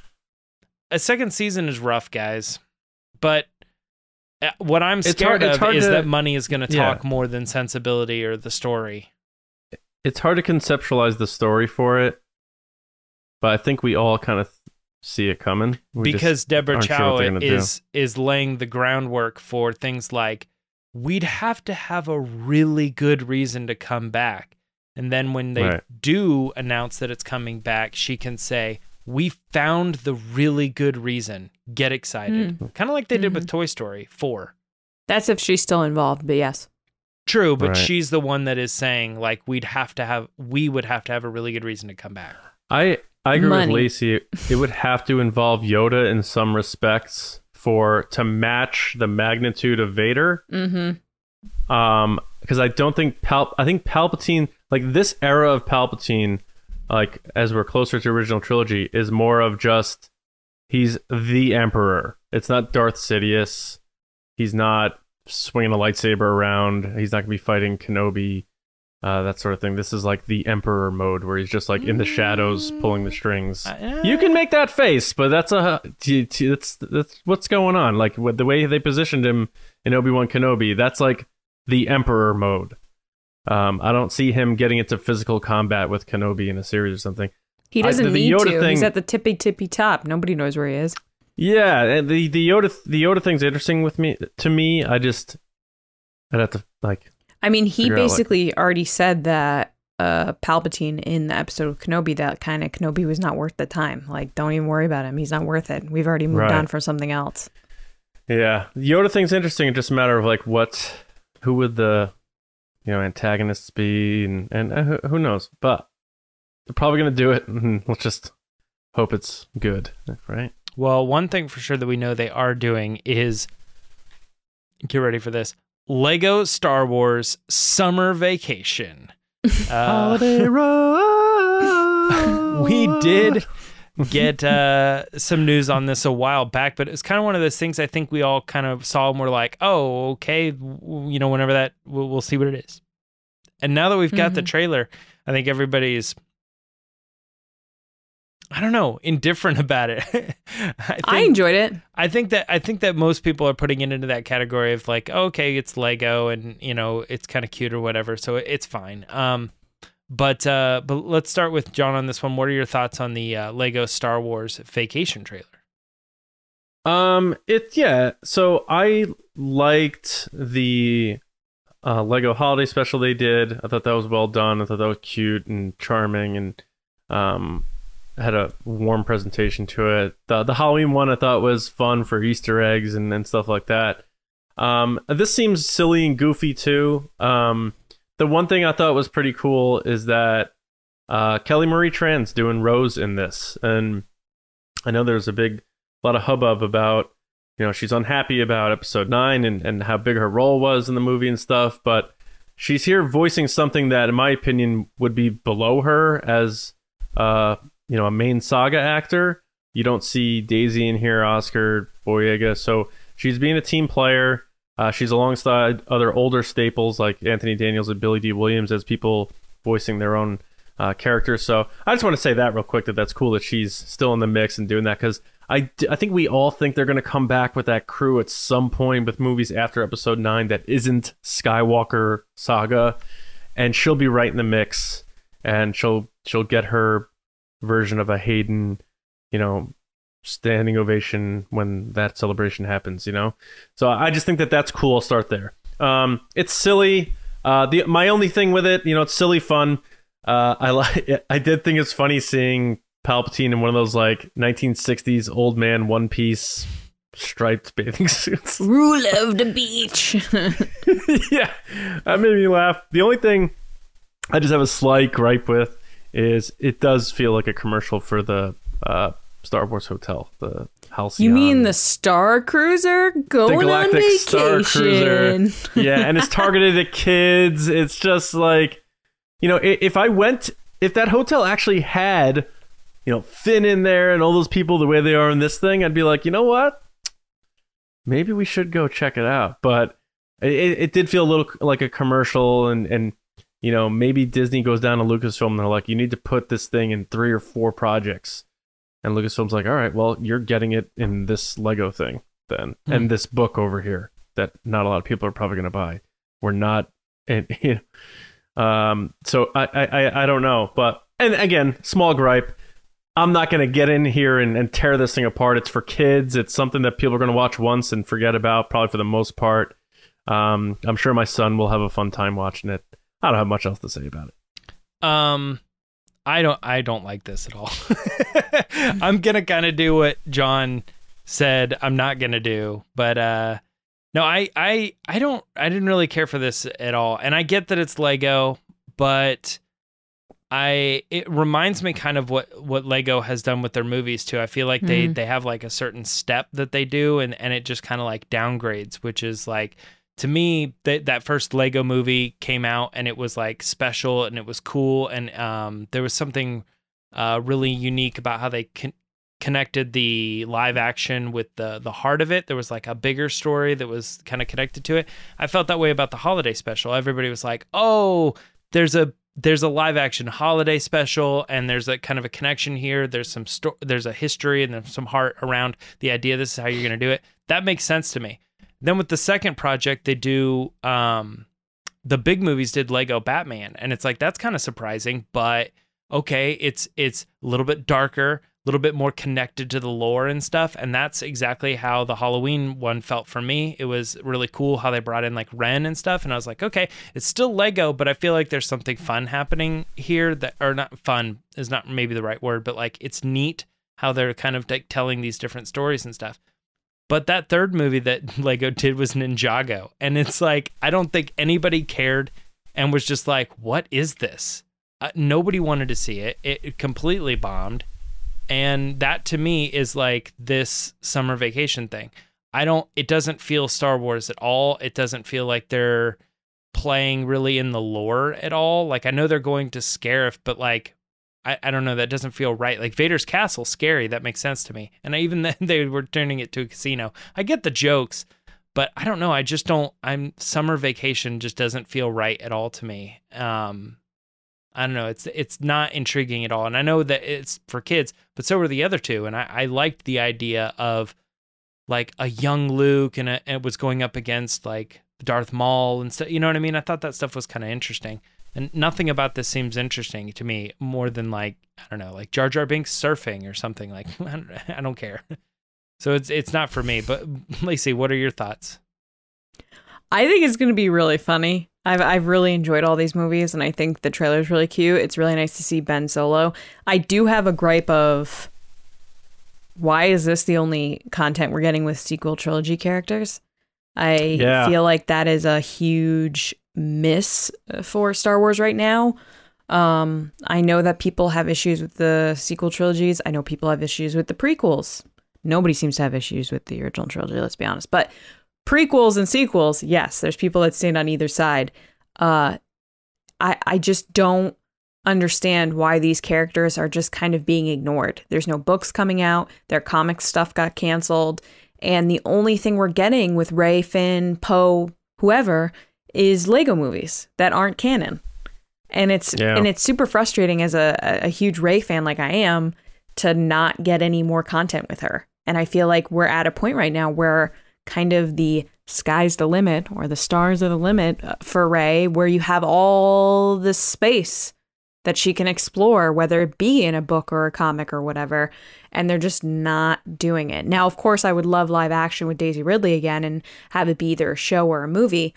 A second season is rough, guys. But uh, what I'm scared hard- of is to- that money is going to Yeah. talk more than sensibility or the story. It's hard to conceptualize the story for it, but I think we all kind of see it coming. We just because Deborah aren't sure Chow what they're gonna do. is is laying the groundwork for things like we'd have to have a really good reason to come back. And then when they Right. do announce that it's coming back, she can say, "We found the really good reason. Get excited." Hmm. Kind of like they did with Mhm. Toy Story 4. That's if she's still involved, but yes. True, but Right. she's the one that is saying like we'd have to have we would have to have a really good reason to come back. I I agree Money. with Lacey. It would have to involve Yoda in some respects for to match the magnitude of Vader. Mm-hmm. Um, because I don't think Pal. I think Palpatine, like this era of Palpatine, like as we're closer to original trilogy, is more of just he's the Emperor. It's not Darth Sidious. He's not swinging a lightsaber around. He's not gonna be fighting Kenobi. Uh, that sort of thing. This is like the Emperor mode, where he's just like in the shadows, pulling the strings. Uh, You can make that face, but that's a t- t- that's that's what's going on. Like with the way they positioned him in Obi Wan Kenobi, that's like the Emperor mode. Um, I don't see him getting into physical combat with Kenobi in a series or something. He doesn't the need Yoda to. thing- He's at the tippy tippy top. Nobody knows where he is. Yeah, and the the Yoda the Yoda thing's interesting with me. To me, I just I'd have to like I mean, he Figure out, like- basically already said that uh, Palpatine in the episode of Kenobi that kind of Kenobi was not worth the time. Like, don't even worry about him. He's not worth it. We've already moved Right. on from something else. yeah, the Yoda thing's interesting. It's just a matter of like what who would the you know antagonists be and and uh, who- who knows, but they're probably gonna do it. And let's just hope it's good, right? Well, one thing for sure that we know they are doing is get ready for this Lego Star Wars Summer Vacation. Uh, road. we did get uh, some news on this a while back, but it's kind of one of those things I think we all kind of saw and we're like, oh, okay, you know, whenever that, we'll, we'll see what it is. And now that we've got the Mhm. trailer, I think everybody's, I don't know, indifferent about it. I, think, I enjoyed it. I think that I think that most people are putting it into that category of like, okay, it's Lego and you know it's kind of cute or whatever, so it's fine. Um, but uh, but let's start with John on this one. What are your thoughts on the uh, Lego Star Wars Vacation trailer? Um, it yeah. So I liked the uh, Lego Holiday Special they did. I thought that was well done. I thought that was cute and charming, and um, had a warm presentation to it. The the Halloween one I thought was fun for Easter eggs and, and stuff like that. Um, this seems silly and goofy too. Um, the one thing I thought was pretty cool is that uh, Kelly Marie Tran's doing Rose in this, and I know there's a big lot of hubbub about you know she's unhappy about episode 9 and, and how big her role was in the movie and stuff but she's here voicing something that in my opinion would be below her as uh you know a main saga actor. You don't see daisy in here oscar boyega. So she's being a team player. Uh, she's alongside other older staples like anthony daniels and Billy Dee Williams as people voicing their own uh, characters. So i just want to say that real quick that that's cool that she's still in the mix and doing that because I, I think we all think they're going to come back with that crew at some point with movies after episode 9 that isn't Skywalker saga. And she'll be right in the mix and she'll she'll get her version of a Hayden, you know, standing ovation when that celebration happens, you know. So I just think that that's cool. I'll start there. Um it's silly. Uh the my only thing with it, you know, it's silly fun. Uh I like I did think it's funny seeing Palpatine in one of those like 1960s old man one piece striped bathing suits. Rule of the beach. yeah, that made me laugh. The only thing I just have a slight gripe with is it does feel like a commercial for the uh, Star Wars hotel, the Halcyon. you mean the Star Cruiser going on Galactic vacation? Star Cruiser. yeah, and it's targeted at kids. It's just like, you know, if I went, if that hotel actually had, you know, Finn in there and all those people the way they are in this thing, I'd be like, you know what? Maybe we should go check it out. But it, it did feel a little like a commercial, and and you know, maybe Disney goes down to Lucasfilm and they're like, you need to put this thing in three or four projects. And Lucasfilm's like, all right, well, you're getting it in this Lego thing then, and this book over here that not a lot of people are probably going to buy. We're not, and you know, um, so I, I, I- I don't know, but and again, small gripe. I'm not going to get in here and, and tear this thing apart. It's for kids. It's something that people are going to watch once and forget about, probably for the most part. Um, I'm sure my son will have a fun time watching it. I don't have much else to say about it. Um, I don't. I don't like this at all. I'm gonna kind of do what John said. I'm not gonna do, but uh, no, I, I, I don't. I didn't really care for this at all, and I get that it's Lego, but I it reminds me kind of what what Lego has done with their movies too. I feel like they Mhm. they have like a certain step that they do, and and it just kind of like downgrades, which is like to me that that first Lego movie came out and it was like special and it was cool and um there was something uh really unique about how they con- connected the live action with the the heart of it. There was like a bigger story that was kind of connected to it. I felt that way about the holiday special. Everybody was like oh there's a there's a live action holiday special and there's a kind of a connection here. There's some sto- there's a history and there's some heart around the idea. This is how you're going to do it. That makes sense to me then with the second project, they do um the big movies did Lego Batman, and it's like that's kind of surprising, but okay, it's it's a little bit darker, a little bit more connected to the lore and stuff, and that's exactly how the Halloween one felt for me. It was really cool how they brought in like Ren and stuff, and I was like, okay, it's still Lego, but I feel like there's something fun happening here that or not fun is not maybe the right word, but like it's neat how they're kind of like telling these different stories and stuff. But that third movie that Lego did was Ninjago. And it's like, I don't think anybody cared and was just like, what is this? Uh, nobody wanted to see it. it. It completely bombed. And that to me is like this summer vacation thing. I don't, it doesn't feel Star Wars at all. It doesn't feel like they're playing really in the lore at all. Like, I know they're going to Scarif, but like, I, I don't know. That doesn't feel right. Like Vader's castle, scary. That makes sense to me. And I, even then, they were turning it to a casino. I get the jokes, but I don't know. I just don't. I'm summer vacation just doesn't feel right at all to me. Um, I don't know. It's it's not intriguing at all. And I know that it's for kids, but so were the other two. And I, I liked the idea of like a young Luke and, a, and it was going up against like Darth Maul and stuff. You know what I mean? I thought that stuff was kind of interesting. And nothing about this seems interesting to me more than like I don't know, like Jar Jar Binks surfing or something. Like I don't, I don't care. So it's it's not for me. But Lacey, what are your thoughts? I think it's going to be really funny. I've I've really enjoyed all these movies, and I think the trailer's really cute. It's really nice to see Ben Solo. I do have a gripe of why is this the only content we're getting with sequel trilogy characters? I Yeah. feel like that is a huge miss for Star Wars right now. Um, I know that people have issues with the sequel trilogies. I know people have issues with the prequels. Nobody seems to have issues with the original trilogy, let's be honest. But prequels and sequels, yes, there's people that stand on either side. Uh, I I just don't understand why these characters are just kind of being ignored. There's no books coming out. Their comic stuff got canceled, and the only thing we're getting with Rey, Finn, Poe, whoever, is Lego movies that aren't canon. And it's Yeah. and it's super frustrating as a, a huge Rey fan like I am to not get any more content with her. And I feel like we're at a point right now where kind of the sky's the limit or the stars are the limit uh, for Rey, where you have all this space that she can explore, whether it be in a book or a comic or whatever. And they're just not doing it. Now, of course, I would love live action with Daisy Ridley again and have it be either a show or a movie.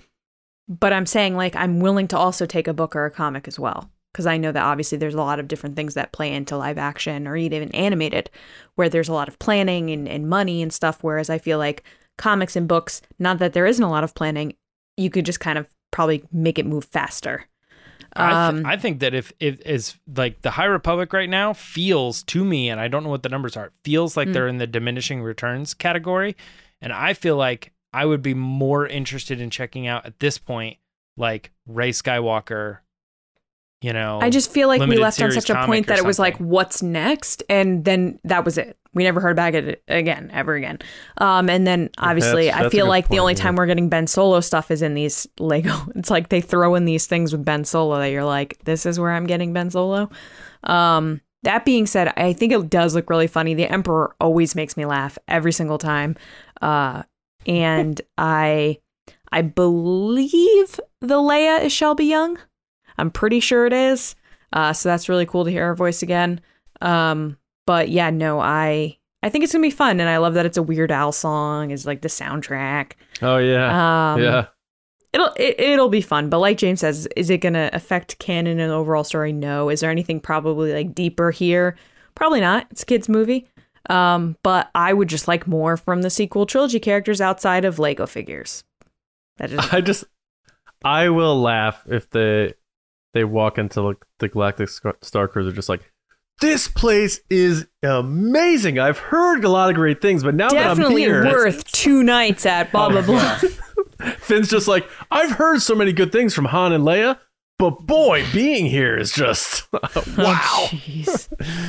But I'm saying, like, I'm willing to also take a book or a comic as well. because I know that obviously there's a lot of different things that play into live action or even animated, where there's a lot of planning and, and money and stuff. Whereas I feel like comics and books, not that there isn't a lot of planning, you could just kind of probably make it move faster. I, th- Um, I think that if it is like the High Republic right now feels to me, and I don't know what the numbers are, feels like Mm. they're in the diminishing returns category. And I feel like I would be more interested in checking out at this point, like Rey Skywalker, you know. I just feel like we left on such a point that it was like, what's next? And then that was it. We never heard back at it again, ever again. Um, and then obviously, That's- I that's a feel good like the only yeah. time we're getting Ben Solo stuff is in these Lego. It's like they throw in these things with Ben Solo that you're like, this is where I'm getting Ben Solo. Um, that being said, I think it does look really funny. The Emperor always makes me laugh every single time. Uh, and I, I believe the Leia is Shelby Young. I'm pretty sure it is. Uh, so that's really cool to hear her voice again. Um, but yeah, no, I I think it's gonna be fun, and I love that it's a Weird Al song. Is like the soundtrack. Oh yeah, Um, yeah. It'll it, it'll be fun, but like James says, is it gonna affect canon and overall story? No. Is there anything probably like deeper here? Probably not. It's a kids movie. Um, but I would just like more from the sequel trilogy characters outside of Lego figures. That just I just, I will laugh if they they walk into like the Galactic Star Cruiser, just like this place is amazing. I've heard a lot of great things, but now definitely that I'm here, definitely worth two nights at blah blah blah. Finn's just like I've heard so many good things from Han and Leia, but boy, being here is just wow. Oh,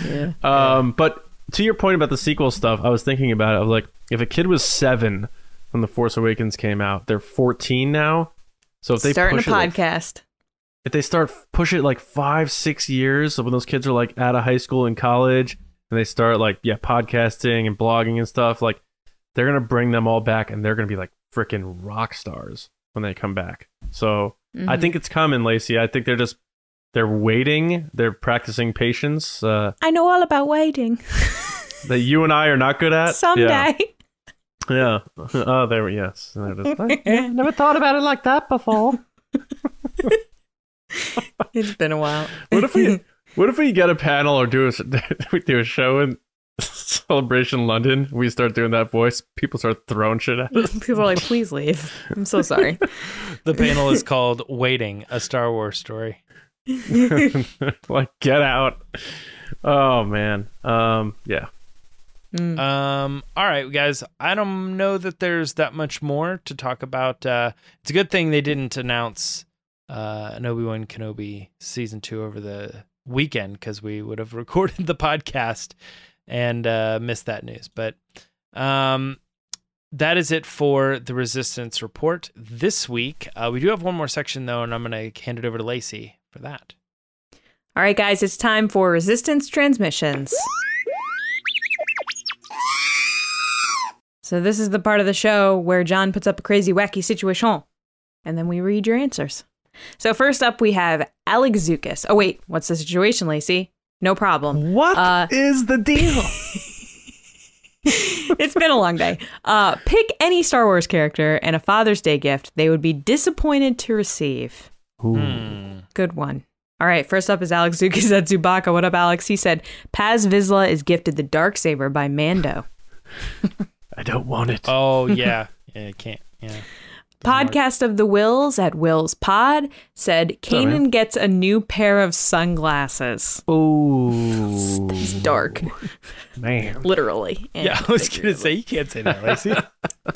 yeah. Um, but to your point about the sequel stuff, I was thinking about it. I was like, if a kid was seven when The Force Awakens came out, they're 14 now. So if they Starting a push it, like, podcast. if they start push it like five, six years, so when those kids are like out of high school and college, and they start like yeah, podcasting and blogging and stuff, like they're gonna bring them all back, and they're gonna be like freaking rock stars when they come back. So I Mhm. think it's coming, Lacey. I think they're just they're waiting. They're practicing patience. Uh, I know all about waiting. that you and I are not good at. Someday. Yeah. yeah. Oh, there we yes. There it is. I never thought about it like that before. it's been a while. What if we what if we get a panel or do a we do a show in Celebration London? We start doing that voice. People start throwing shit at us. People are like, please leave. I'm so sorry. the panel is called Waiting, a Star Wars story. like get out. Oh man. Um. Yeah. Mm. Um, all right, guys. I don't know that there's that much more to talk about. Uh, it's a good thing they didn't announce uh, an Obi Wan Kenobi season two over the weekend because we would have recorded the podcast and uh, missed that news. But um, that is it for the Resistance report this week. Uh, we do have one more section though, and I'm going to hand it over to Lacey for that. All right, guys, it's time for resistance transmissions. So, this is the part of the show where John puts up a crazy, wacky situation, and then we read your answers. So, first up, we have Alex Zukis. Oh, wait, what's the situation, Lacey? No problem. What is Uh, is the deal? it's been a long day. Uh, pick any Star Wars character and a Father's Day gift they would be disappointed to receive. Hmm. Good one. All right, first up is Alex Zukis at Zubaka. What up, Alex? He said Paz Vizsla is gifted the dark saber by Mando. I don't want it. Oh yeah, yeah, I can't. Yeah. Podcast of the Wills at Wills Pod said Kanan man? gets a new pair of sunglasses. Oh, It's dark, man. literally. Yeah, I was gonna say you can't say that, Lacey.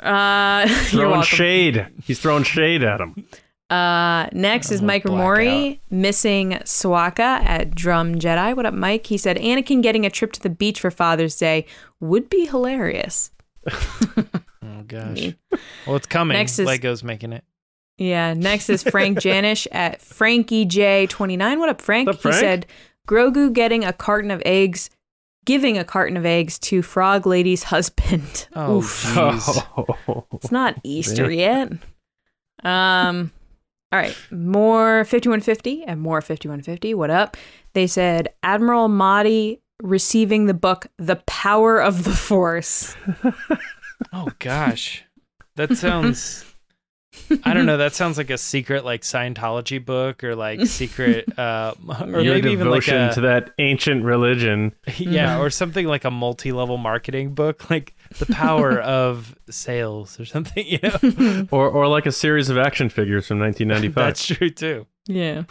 Uh, you're Throwing shade. He's throwing shade at him. Uh, next is Mike blackout. Ramori missing Swaka at Drum Jedi. What up, Mike? He said Anakin getting a trip to the beach for Father's Day would be hilarious. Oh gosh. Well, it's coming. Next is- Lego's making it. Yeah. Next is Frank Janish at Frankie J29. What up, Frank? What up, Frank? He said Grogu getting a carton of eggs, giving a carton of eggs to Frog Lady's husband. Oh, Oof. jeez. Oh. It's not Easter yet. Um. All right, more 5150 and more 5150. What up? They said Admiral Motti receiving the book The Power of the Force. Oh gosh, that sounds I don't know. That sounds like a secret, like Scientology book, or like secret, uh, or Your maybe even like devotion a to that ancient religion. yeah, or something like a multi-level marketing book, like the power of sales or something. You know, Or, or like a series of action figures from 1995. that's true too. Yeah.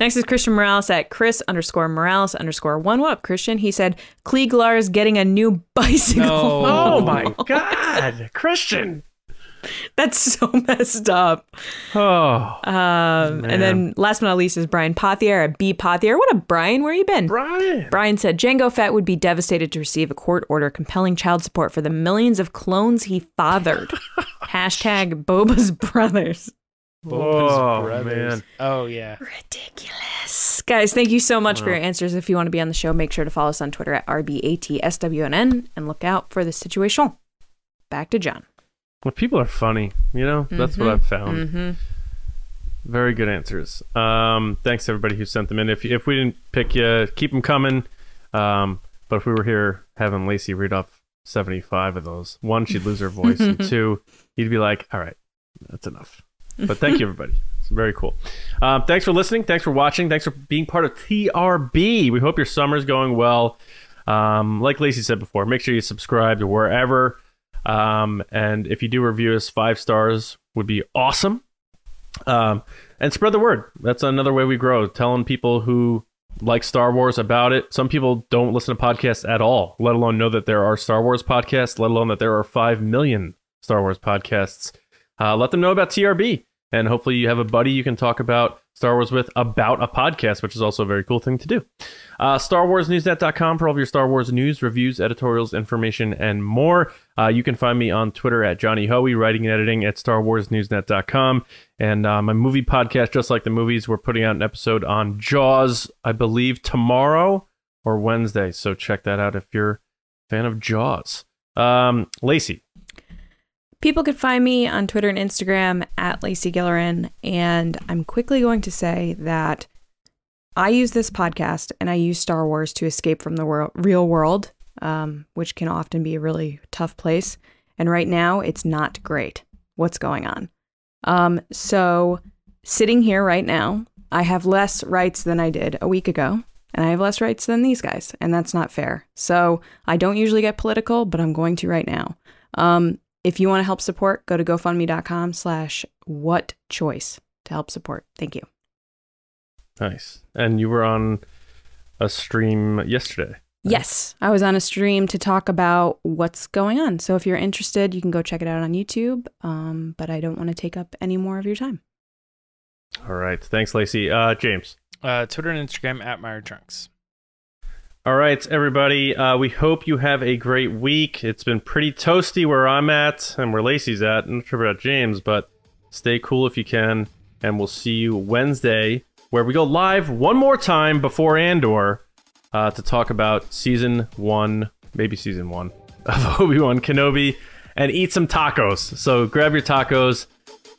Next is Christian Morales at Chris underscore Morales underscore one. What up, Christian? He said Cliegg Lars is getting a new bicycle. No. oh my God. Christian. That's so messed up. Oh, Um, and then last but not least is Brian Pothier at B Pothier. What a Brian? Where you been? Brian. Brian said Jango Fett would be devastated to receive a court order compelling child support for the millions of clones he fathered. Hashtag Boba's brothers. Boba's Oh, brothers. man. Oh yeah. Ridiculous. Guys, thank you so much for your answers. If you want to be on the show, make sure to follow us on Twitter at RBATSWNN and look out for the situation. Back to John. Well, people are funny. You know, that's what I've found. Mm-hmm. Very good answers. Um, thanks everybody who sent them in. If if we didn't pick you, keep them coming. Um, but if we were here having Lacey read off seventy five of those, one she'd lose her voice, and two, he'd be like, "All right, that's enough." But thank you, everybody. It's very cool. Um, thanks for listening. Thanks for watching. Thanks for being part of TRB. We hope your summer's going well. Um, like Lacey said before, make sure you subscribe to wherever. Um, and if you do review us, five stars would be awesome. Um, and spread the word. That's another way we grow. Telling people who like Star Wars about it. Some people don't listen to podcasts at all, let alone know that there are Star Wars podcasts, let alone that there are 5 million Star Wars podcasts. Uh, let them know about TRB. And hopefully, you have a buddy you can talk about Star Wars with about a podcast, which is also a very cool thing to do. Uh, StarWarsNewsNet.com for all of your Star Wars news, reviews, editorials, information, and more. Uh, you can find me on Twitter at Johnny Hoey, writing and editing at StarWarsNewsNet.com. And uh, my movie podcast, Just Like the Movies, we're putting out an episode on Jaws, I believe, tomorrow or Wednesday. So check that out if you're a fan of Jaws. Um, Lacey, People can find me on Twitter and Instagram at Lacey Gillerin. And I'm quickly going to say that I use this podcast and I use Star Wars to escape from the world, real world, um, which can often be a really tough place. And right now, it's not great what's going on. Um, so, sitting here right now, I have less rights than I did a week ago. And I have less rights than these guys, and that's not fair. So I don't usually get political, but I'm going to right now. Um, if you want to help support, go to GoFundMe.com slash what choice to help support. Thank you. nice. And you were on a stream yesterday. Yes, I was on a stream to talk about what's going on. So if you're interested, you can go check it out on YouTube. Um, but I don't want to take up any more of your time. All right. Thanks, Lacey. Uh, James. Uh, Twitter and Instagram at Meyer Trunks. All right, everybody. Uh, we hope you have a great week. It's been pretty toasty where I'm at and where Lacey's at. I'm not sure about James, but stay cool if you can. And we'll see you Wednesday, where we go live one more time before Andor uh, to talk about season one, maybe season one of Obi Wan Kenobi, and eat some tacos. So grab your tacos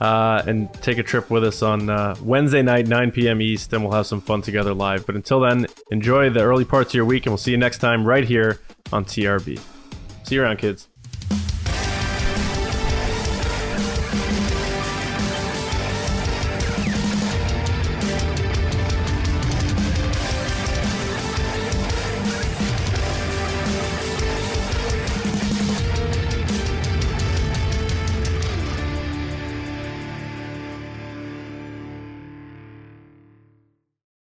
uh, and take a trip with us on uh, Wednesday night, 9 p.m. East, and we'll have some fun together live. But until then, enjoy the early parts of your week, and we'll see you next time right here on TRB. See you around, kids.